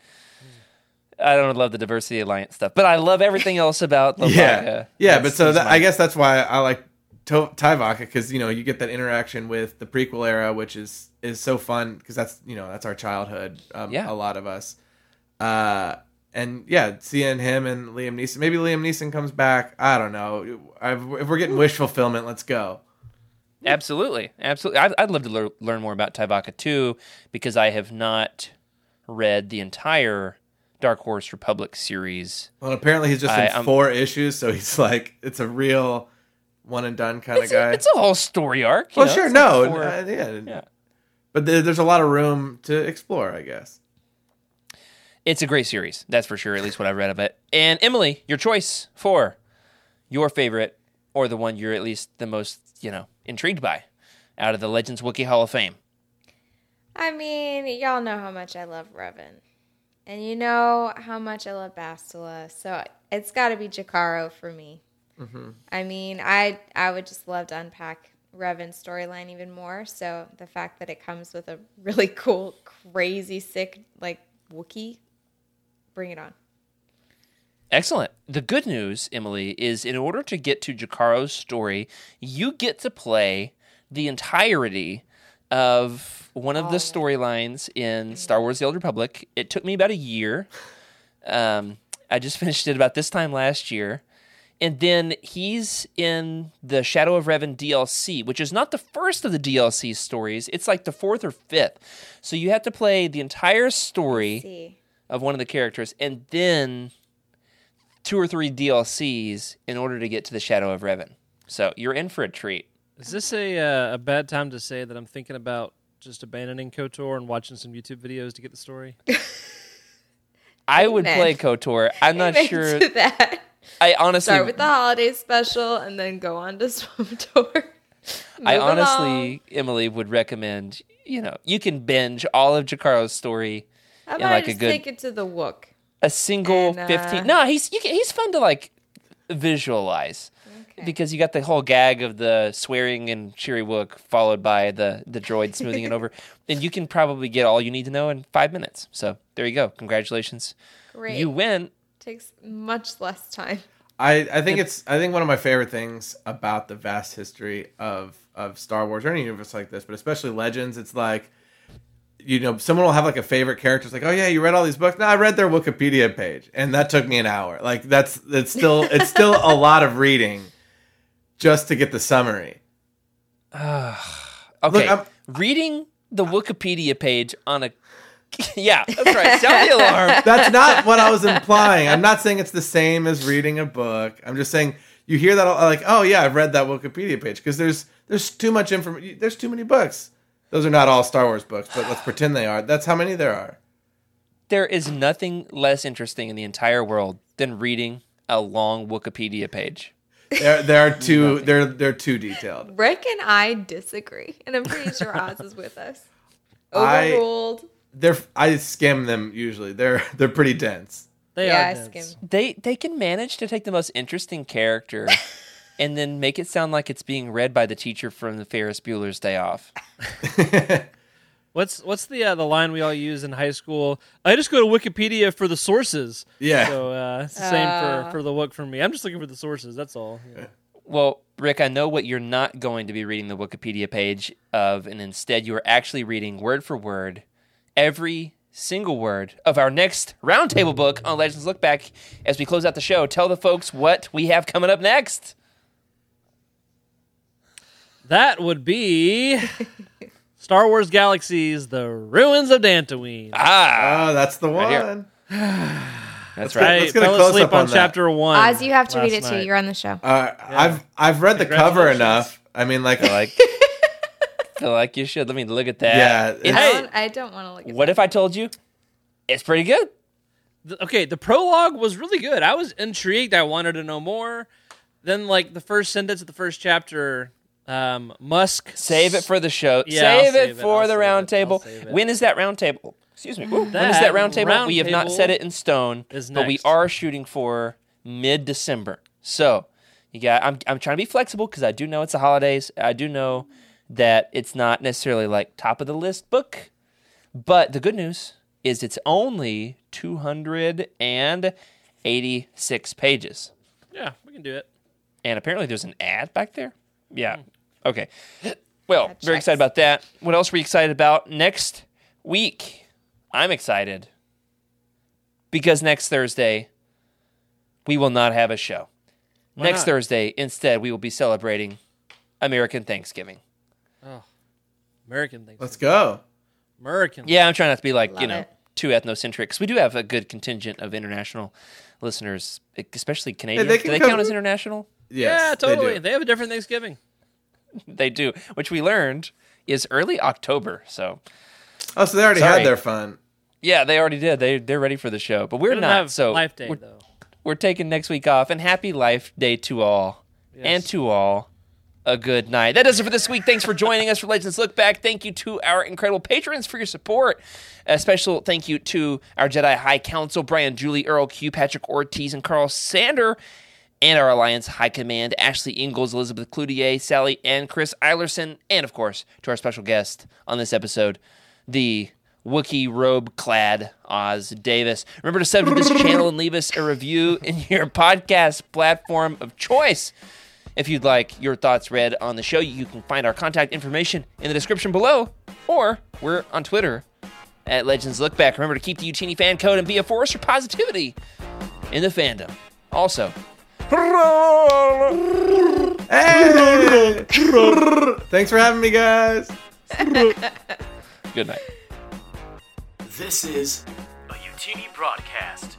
I don't love the Diversity Alliance stuff, but I love everything else about Lowbacca. (laughs) yeah. Yeah, but so that, my- I guess that's why I like to- Tyvokka because you know you get that interaction with the prequel era, which is is so fun because that's you know that's our childhood. Um, Yeah. a lot of us. Uh, and yeah, seeing him and Liam Neeson. Maybe Liam Neeson comes back. I don't know. I've, if we're getting wish fulfillment, let's go. Absolutely, absolutely. I'd, I'd love to lear- learn more about Tyvokka too, because I have not read the entire Dark Horse Republic series. Well, apparently he's just I- in I'm- four issues, so he's like, it's a real one and done kind of guy. a, it's a whole story arc. you well, know, sure, it's no, like four- uh, yeah, yeah. But there, there's a lot of room to explore, I guess. It's a great series, that's for sure. At least what I've read of it. And Emily, your choice for your favorite, or the one you're at least the most, you know, intrigued by, out of the Legends Wiki Hall of Fame. I mean, y'all know how much I love Revan. And you know how much I love Bastila. So it's got to be Jakarro for me. Mm-hmm. I mean, I I would just love to unpack Revan's storyline even more. So the fact that it comes with a really (laughs) cool, crazy, sick, like Wookiee, bring it on. Excellent. The good news, Emily, is in order to get to Jakarro's story, you get to play the entirety of one of the storylines in Star Wars The Old Republic. It took me about a year. Um, I just (laughs) finished it about this time last year. And then he's in the Shadow of Revan DLC, which is not the first of the DLC stories. It's like the fourth or fifth. So you have to play the entire story of one of the characters and then two or three DLCs in order to get to the Shadow of Revan. So you're in for a treat. Is this a uh, a bad time to say that I'm thinking about just abandoning KOTOR and watching some YouTube videos to get the story? (laughs) I would Amen. play KOTOR. I'm not Amen sure. to that. I honestly, Start with the holiday special and then go on to (laughs) SWTOR. (laughs) I Move along. honestly, Emily would recommend. You know, you can binge all of Jakarro's story I in about like I a just good take it to the Wook? A single And, uh, 15 no he's you he's fun to like visualize. Okay. because you got the whole gag of the swearing and cheery wook followed by the the droid smoothing it over. (laughs) And you can probably get all you need to know in five minutes. So there you go. Congratulations. Great. you win. Takes much less time. I, I think it's I think one of my favorite things about the vast history of of Star Wars or any universe like this, but especially Legends, it's like you know, someone will have like a favorite character. It's like, oh yeah, you read all these books. No, I read their Wikipedia page, and that took me an hour. Like that's it's still (laughs) it's still a lot of reading just to get the summary. okay I'm- reading the wikipedia page on a (laughs) yeah that's right sound the alarm (laughs) That's not what I was implying. I'm not saying it's the same as reading a book. I'm just saying you hear that like, oh yeah, I've read that Wikipedia page because there's there's too much information. There's too many books. Those are not all Star Wars books, but let's pretend they are. That's how many there are. there is nothing less interesting in the entire world than reading a long wikipedia page There there are two. They're they're too detailed. Rick and I disagree, and I'm pretty sure Oz is with us. (laughs) I- Overruled. They're I skim them usually. They're they're pretty dense. They yeah, are I dense. they they can manage to take the most interesting character (laughs) and then make it sound like it's being read by the teacher from the Ferris Bueller's Day Off. (laughs) What's what's the uh, the line we all use in high school? I just go to Wikipedia for the sources. Yeah. So uh, it's the same Uh. for for the book for me. I'm just looking for the sources. That's all. Yeah. Well, Rick, I know what you're not going to be reading the Wikipedia page of, and instead you are actually reading word for word every single word of our next roundtable book on Legends Look Back as we close out the show. Tell the folks what we have coming up next. That would be (laughs) Star Wars Galaxies: The Ruins of Dantooine. Ah, Oh, that's the one. here. (sighs) that's get- right. I let's get a fell asleep on, on chapter one. Oz, you have to read last it too. You're on the show. Uh, I've I've read the cover enough. I mean, like, I like, (laughs) feel like you should. Let me look at that. Yeah, It's- I Hey. don't, I don't want to look at what that. if I told you it's pretty good? The- okay, the prologue was really good. I was intrigued. I wanted to know more. Then, like the first sentence of the first chapter, um, Musk Save it for the show. Yeah, save, it save it. for I'll the save round it. I'll table. save it. When is that roundtable? Excuse me. Ooh, when is That roundtable? round we have not set it in stone, but we are shooting for mid December. So you got. I'm I'm trying to be flexible because I do know it's the holidays. I do know that it's not necessarily like top of the list book, but the good news is it's only 286 pages. Yeah, we can do it. And apparently there's an ad back there. Yeah. Okay. Well, That very checks. excited about that. What else are we excited about next week? I'm excited because next Thursday we will not have a show. next not? Thursday, instead, we will be celebrating American Thanksgiving. Oh, American things. let's go. American. Yeah, I'm trying not to be like, you know, it. too ethnocentric because we do have a good contingent of international listeners, especially Canadians. they do they count as international? Yes, yeah, totally. do. They, have a different Thanksgiving. (laughs) They do, which we learned is early October. So Oh, so they already Sorry. had their fun. yeah, they already did. They they're ready for the show, but we're don't have so Life Day we're, though. we're taking next week off. And happy Life Day to all, and to all. A good night. That does it for this week. Thanks for joining us for Legends Look Back. Thank you to our incredible patrons for your support. A special thank you to our Jedi High Council, Brian, Julie, Earl, Q, Patrick Ortiz, and Carl Sander, and our Alliance High Command, Ashley Ingalls, Elizabeth Cloutier, Sally, and Chris Eilerson, and of course, to our special guest on this episode, the Wookiee robe clad Oz Davis. Remember to sub to this channel and leave us a review (laughs) in your podcast platform of choice. If you'd like your thoughts read on the show, you can find our contact information in the description below, or we're on Twitter at Legends Look Back. Remember to keep the Utini fan code and be a force for positivity in the fandom. Also, Hey! Thanks for having me, guys. good night. This is a Utini broadcast.